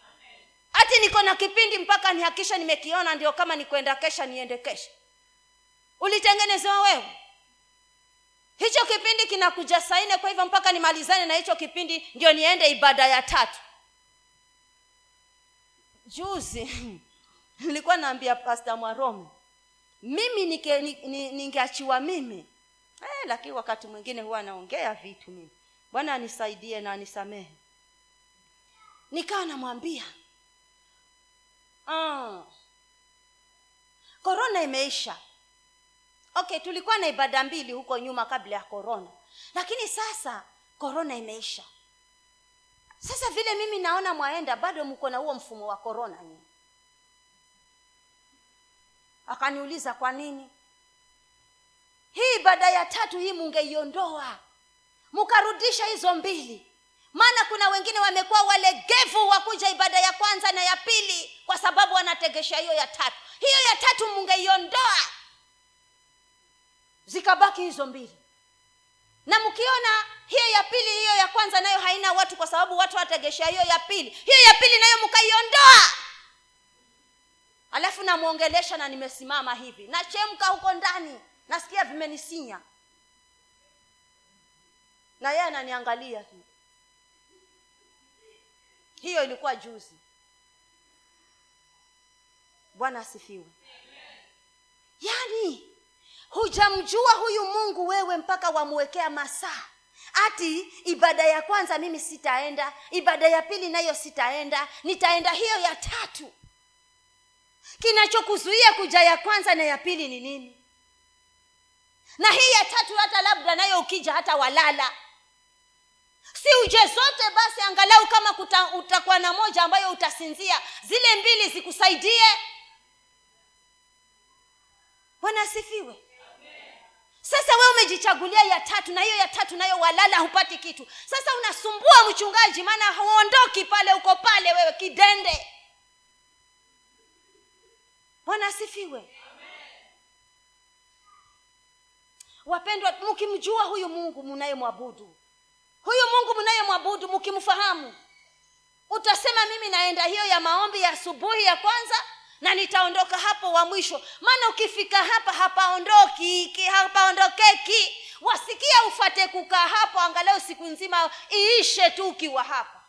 Hati niko na kipindi mpaka nihakisha nimekiona ndio kama nikwenda kesha niende kesha. Ulitengenezewa wewe hicho kipindi kinakuja saine kwa hivyo mpaka nimalizane na hicho kipindi ndio niende ibada ya tatu. Juzi nilikuwa naambia pasta mwaromi mimi ningeachiwa mimi. Eh, lakini wakati mwingine huwa naongea vitu mimi. Bwana anisaidie na anisamehe. Nikawa namwambia ah, korona imeisha okay tulikuwa na ibada mbili huko nyuma kabla ya korona lakini sasa korona imeisha. Sasa vile mimi naona mwaenda bado mko na huo mfumo wa korona nyinyi. Akaniuliza kwa nini? Hii ibada ya tatu hii mungeiondoa. Mkarudisha hizo mbili. Maana kuna wengine wamekuwa walegevu wa kuja ibada ya kwanza na ya pili kwa sababu wanategesha hiyo ya tatu. Hiyo ya tatu mungeiondoa zikabaki hizo mbili. Na mkiona hiyo ya pili hiyo ya kwanza nayo haina watu kwa sababu watu wategeshea hiyo ya pili. Hiyo ya pili nayo mkaiondoa. Alafu namwongelesha na nimesimama hivi. Nachemka huko ndani. Nasikia vimenisinya. Na yeye ananiangalia tu. Hiyo ilikuwa juzi. Bwana asifiwe. Yaani hujamjua huyu mungu wewe mpaka wamwekea masaa? Ati ibada ya kwanza mimi sitaenda ibada ya pili nayo sitaenda nitaenda hiyo ya tatu. Kinachokuzuia kuja ya kwanza na ya pili ni nini? Na hii ya tatu hata labda nayo ukija hata walala. Si uje zote basi angalau kama kuta, utakuwa na moja ambayo utasinzia zile mbili zikusaidie. Bwana asifiwe sasa we umejichagulia ya tatu na hiyo ya tatu nayo walala hupati kitu. Sasa unasumbua mchungaji maana huondoki pale uko pale wewe kidende. Bwana asifiwe. Wapendwa mkimjua huyu mungu mnayemwabudu huyu mungu mnayemwabudu mkimfahamu utasema mimi naenda hiyo ya maombi ya asubuhi ya kwanza na nitaondoka hapo wa mwisho. Maana ukifika hapa hapaondoki hapaondokeki. Wasikia ufate kukaa hapo angalau siku nzima iishe tu ukiwa hapa.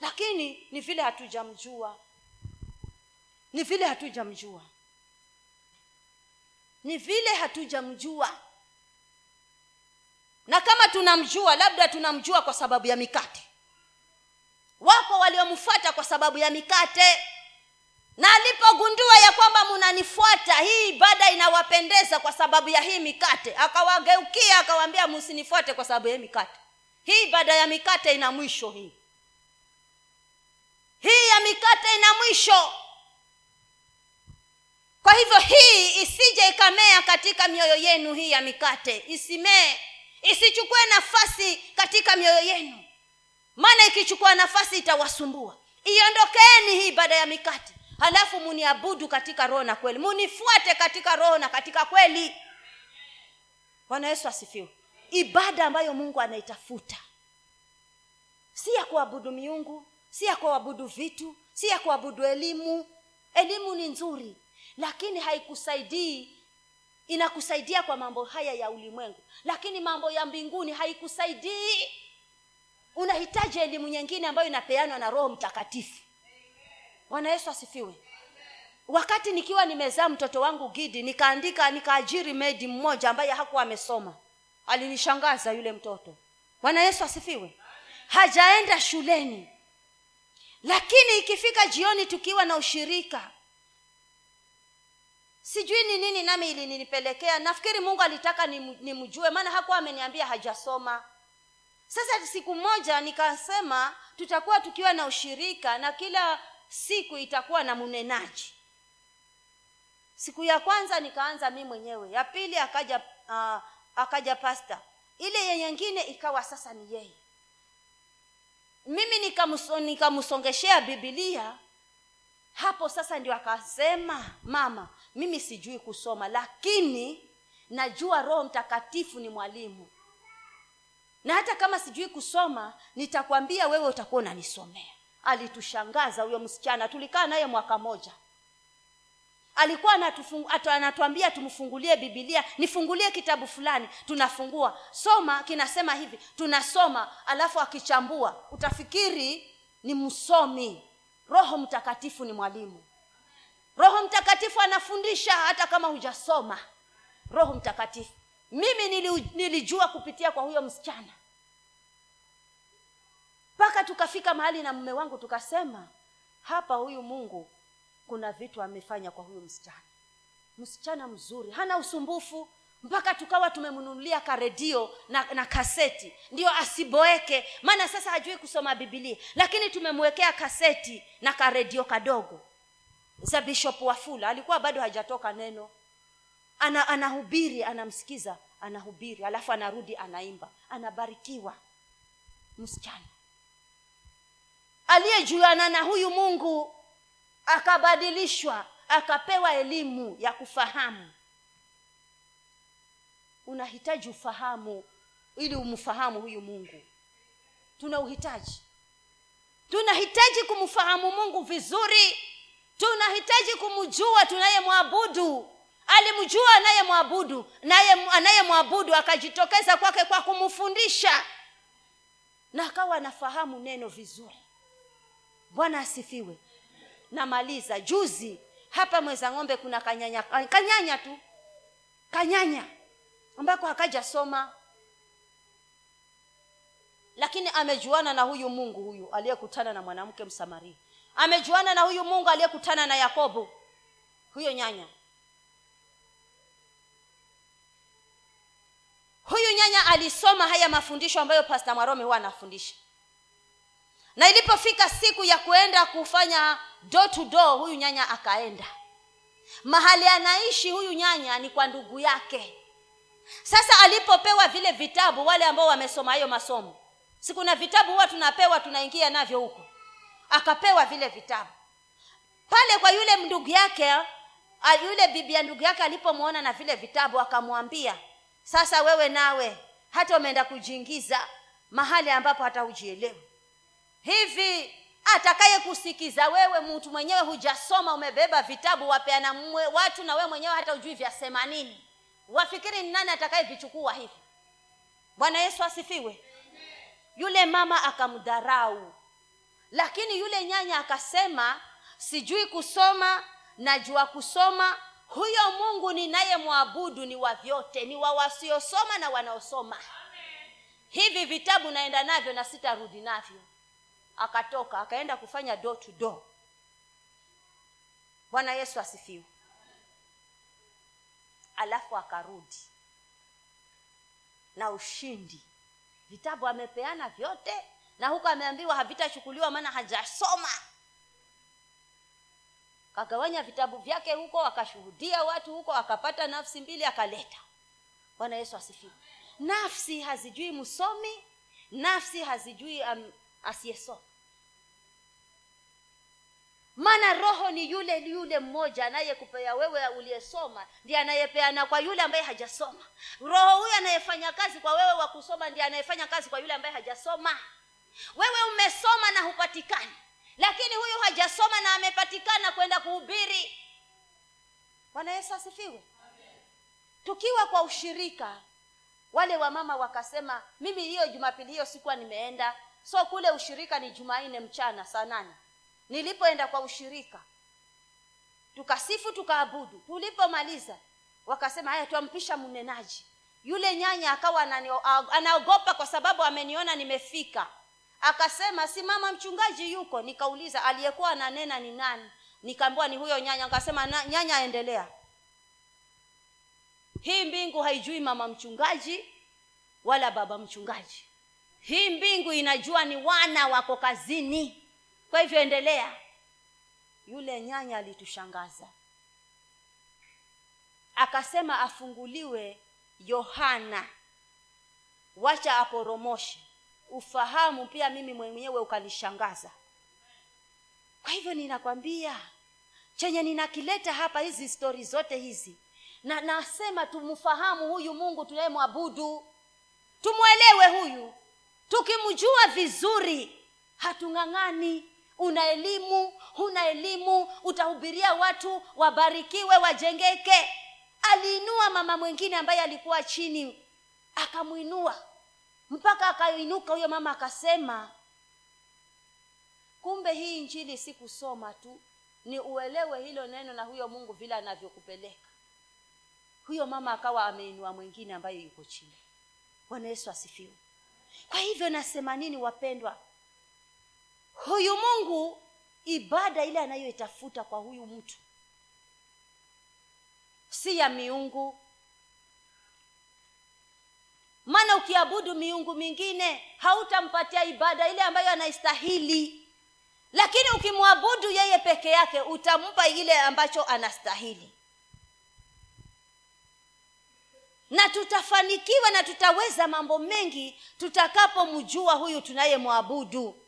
Lakini ni vile hatujamjua. Ni vile hatujamjua. Ni vile hatujamjua. Na kama tunamjua labda tunamjua kwa sababu ya mikate. Wapo waliomfuata kwa sababu ya mikate na alipogundua ya kwamba munanifuata hii ibada inawapendeza kwa sababu ya hii mikate. Akawageukia akawaambia msinifuate kwa sababu ya hii mikate. Hii ibada ya mikate ina mwisho hii. Hii ya mikate ina mwisho. Kwa hivyo hii isije ikamea katika mioyo yenu hii ya mikate. Isimee. Isichukue nafasi katika mioyo yenu. Maana ikichukua nafasi itawasumbua. Iondokeni hii ibada ya mikate halafu muniabudu katika roho na kweli. Munifuate katika roho na katika kweli. Bwana yesu asifiwe. Ibada ambayo mungu anaitafuta. Si ya kuabudu miungu si ya kuabudu vitu si ya kuabudu elimu. Elimu ni nzuri lakini haikusaidii inakusaidia kwa mambo haya ya ulimwengu. Lakini mambo ya mbinguni haikusaidii. Unahitaji elimu nyingine ambayo inapeanwa na roho mtakatifu bwana yesu asifiwe. Wakati nikiwa nimezaa mtoto wangu gidi nikaandika nikaajiri medi mmoja ambaye hakuwa amesoma. Alinishangaza yule mtoto. Bwana yesu asifiwe. Hajaenda shuleni. Lakini ikifika jioni tukiwa na ushirika sijui ni nini nami ilinipelekea. Nafikiri mungu alitaka nimjue maana hakuwa ameniambia hajasoma. Sasa siku moja nikasema tutakuwa tukiwa na ushirika na kila siku itakuwa na mnenaji. Siku ya kwanza nikaanza mi mwenyewe ya pili akaja uh, akaja pasta ile yenyengine ikawa sasa ni yeye. Mimi nikamsongeshea nika bibilia hapo sasa ndio akasema mama mimi sijui kusoma lakini najua roho mtakatifu ni mwalimu. Na hata kama sijui kusoma nitakwambia wewe utakuwa unanisomea alitushangaza huyo msichana. Tulikaa naye mwaka moja. Alikuwa anatuambia tumfungulie bibilia nifungulie kitabu fulani tunafungua. Soma kinasema hivi tunasoma alafu akichambua utafikiri ni msomi. Roho mtakatifu ni mwalimu. Roho mtakatifu anafundisha hata kama hujasoma. Roho mtakatifu. Mimi nilijua kupitia kwa huyo msichana mpaka tukafika mahali na mume wangu tukasema hapa huyu mungu kuna vitu amefanya kwa huyu msichana. Msichana mzuri hana usumbufu. Mpaka tukawa tumemnunulia karedio na, na kaseti. Ndio asiboeke maana sasa hajui kusoma bibilia lakini tumemwekea kaseti na karedio kadogo. Za bishop wafula alikuwa bado hajatoka neno. Ana anahubiri anamsikiza anahubiri alafu anarudi anaimba. Anabarikiwa. Msichana aliyejuana na huyu mungu akabadilishwa akapewa elimu ya kufahamu. Unahitaji ufahamu ili umfahamu huyu mungu. Tuna uhitaji. Tunahitaji kumfahamu mungu vizuri. Tunahitaji kumjua tunayemwabudu. Alimjua anayemwabudu naye anayemwabudu akajitokeza kwake kwa kumfundisha. Na akawa anafahamu neno vizuri bwana asifiwe. Namaliza. Juzi hapa mweza ng'ombe kuna kanyanya kanyanya tu. Kanyanya ambako hakajasoma lakini amejuana na huyu mungu huyu aliyekutana na mwanamke msamaria amejuana na huyu mungu aliyekutana na yakobo. Huyo nyanya. Huyu nyanya alisoma haya mafundisho ambayo pasta mwarome huwa anafundisha na ilipofika siku ya kuenda kufanya door to door huyu nyanya akaenda. Mahali anaishi huyu nyanya ni kwa ndugu yake. Sasa alipopewa vile vitabu wale ambao wamesoma hayo masomo si kuna vitabu huwa tunapewa tunaingia navyo huko. Akapewa vile vitabu. Pale kwa yule ndugu yake yule bibi ya ndugu yake alipomwona na vile vitabu akamwambia sasa wewe nawe hata umeenda kujiingiza mahali ambapo hata hujielewi hivi atakaye kusikiza wewe mtu mwenyewe hujasoma umebeba vitabu wapeana mwe, watu na wewe mwenyewe hata ujui vyasema nini. Wafikiri ni nani atakayevichukua hivi? Bwana yesu asifiwe. Yule mama akamdharau lakini yule nyanya akasema sijui kusoma najua kusoma. Huyo mungu ninayemwabudu ni wa vyote ni wa wasiosoma na wanaosoma. Hivi vitabu naenda navyo na sitarudi navyo akatoka akaenda kufanya door to door. Bwana yesu asifiwe. Alafu akarudi. Na ushindi. Vitabu amepeana vyote na huko ameambiwa havitachukuliwa maana hajasoma. Kagawanya vitabu vyake huko akashuhudia watu huko akapata nafsi mbili akaleta. Bwana yesu asifiwe. Nafsi hazijui msomi nafsi hazijui um, asiyesoma maana roho ni yule yule mmoja anayekupea wewe uliyesoma ndiye anayepeana kwa yule ambaye hajasoma. Roho huyo anayefanya kazi kwa wewe wa kusoma ndiye anayefanya kazi kwa yule ambaye hajasoma. Wewe umesoma na hupatikani lakini huyu hajasoma na amepatikana kwenda kuhubiri. Bwana yesu asifiwe. Tukiwa kwa ushirika wale wamama wakasema mimi hiyo jumapili hiyo sikuwa nimeenda so kule ushirika ni jumanne mchana saa nane. Nilipoenda kwa ushirika tukasifu tukaabudu. Tulipomaliza wakasema haya twampisha mnenaji. Yule nyanya akawa anaogopa kwa sababu ameniona nimefika. Akasema si mama mchungaji yuko. Nikauliza aliyekuwa ananena ni nani? Nikaambiwa ni huyo nyanya. Akasema nyanya endelea hii mbingu haijui mama mchungaji wala baba mchungaji hii mbingu inajua ni wana wako kazini. Kwa hivyo endelea. Yule nyanya alitushangaza. Akasema afunguliwe yohana. Wacha aporomoshe. Ufahamu pia mimi mwenyewe ukanishangaza. Kwa hivyo ninakwambia chenye ninakileta hapa hizi stori zote hizi na nasema tumfahamu huyu mungu tunayemwabudu. Tumwelewe huyu tukimjua vizuri hatung'ang'ani. Una elimu huna elimu utahubiria watu wabarikiwe wajengeke. Aliinua mama mwingine ambaye alikuwa chini akamwinua. Mpaka akainuka huyo mama akasema kumbe hii injili si kusoma tu ni uelewe hilo neno na huyo mungu vile anavyokupeleka. Huyo mama akawa ameinua mwingine ambaye yuko chini. Bwana yesu asifiwe kwa hivyo nasema nini wapendwa? Huyu mungu ibada ile anayoitafuta kwa huyu mtu si ya miungu. Maana ukiabudu miungu mingine hautampatia ibada ile ambayo anaistahili. Lakini ukimwabudu yeye peke yake utampa ile ambacho anastahili na tutafanikiwa na tutaweza mambo mengi tutakapomjua huyu tunayemwabudu.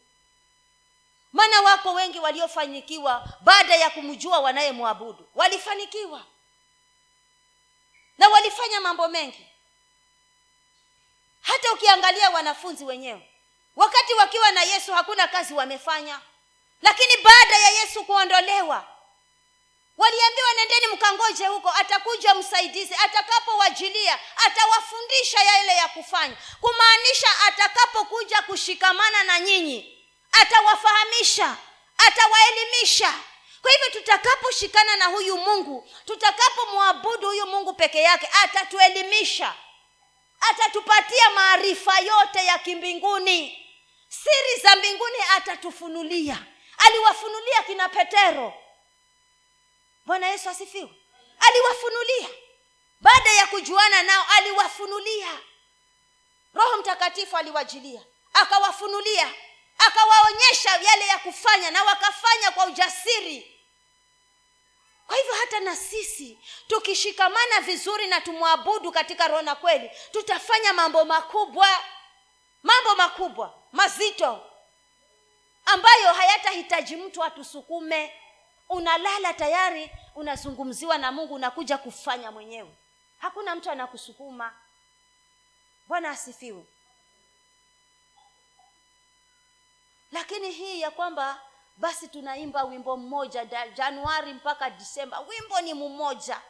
Maana wako wengi waliofanikiwa baada ya kumjua wanayemwabudu. Walifanikiwa. Na walifanya mambo mengi. Hata ukiangalia wanafunzi wenyewe wakati wakiwa na yesu hakuna kazi wamefanya. Lakini baada ya yesu kuondolewa waliambiwa nendeni mkangoje huko atakuja msaidizi atakapowajilia atawafundisha yale ya kufanya. Kumaanisha atakapokuja kushikamana na nyinyi atawafahamisha atawaelimisha. Kwa hivyo tutakaposhikana na huyu mungu tutakapomwabudu huyu mungu peke yake atatuelimisha atatupatia maarifa yote ya kimbinguni. Siri za mbinguni atatufunulia. Aliwafunulia kina petero bwana yesu asifiwe. Aliwafunulia. Baada ya kujuana nao aliwafunulia. Roho mtakatifu aliwajilia. Akawafunulia. Akawaonyesha yale ya kufanya na wakafanya kwa ujasiri. Kwa hivyo hata na sisi tukishikamana vizuri na tumwabudu katika roho na kweli tutafanya mambo makubwa. Mambo makubwa mazito ambayo hayatahitaji mtu atusukume unalala tayari unazungumziwa na mungu unakuja kufanya mwenyewe. Hakuna mtu anakusukuma. Bwana asifiwe. Lakini hii ya kwamba basi tunaimba wimbo mmoja januari mpaka disemba wimbo ni mmoja.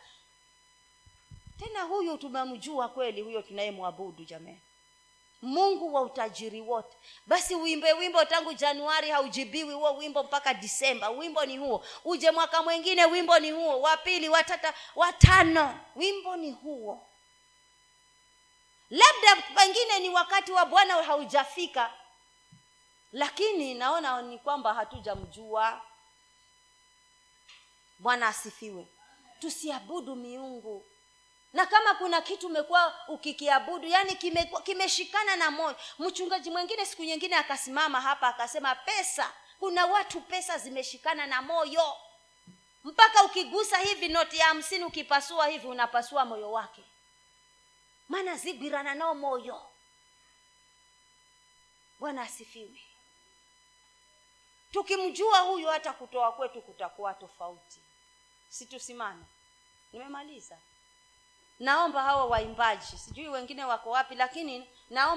Tena huyu tumemjua kweli huyo tunayemwabudu jamani mungu wa utajiri wote. Basi uimbe wimbo tangu januari haujibiwi huo wimbo mpaka disemba wimbo ni huo. Uje mwaka mwingine wimbo ni huo. Wa pili watata watano wimbo ni huo. Labda pengine ni wakati wa bwana haujafika lakini naona ni kwamba hatujamjua. Bwana asifiwe. Tusiabudu miungu na kama kuna kitu umekuwa ukikiabudu yani kimeshikana kime, na moyo. Mchungaji mwingine siku nyingine akasimama hapa akasema pesa kuna watu pesa zimeshikana na moyo. Mpaka ukigusa hivi noti ya hamsini ukipasua hivi unapasua moyo wake. Maana zigwirana nao moyo. Bwana asifiwe. Tukimjua huyu hata kutoa kwetu kutakuwa tofauti. Situsimame. Nimemaliza naomba hawa waimbaji sijui wengine wako wapi lakini naomba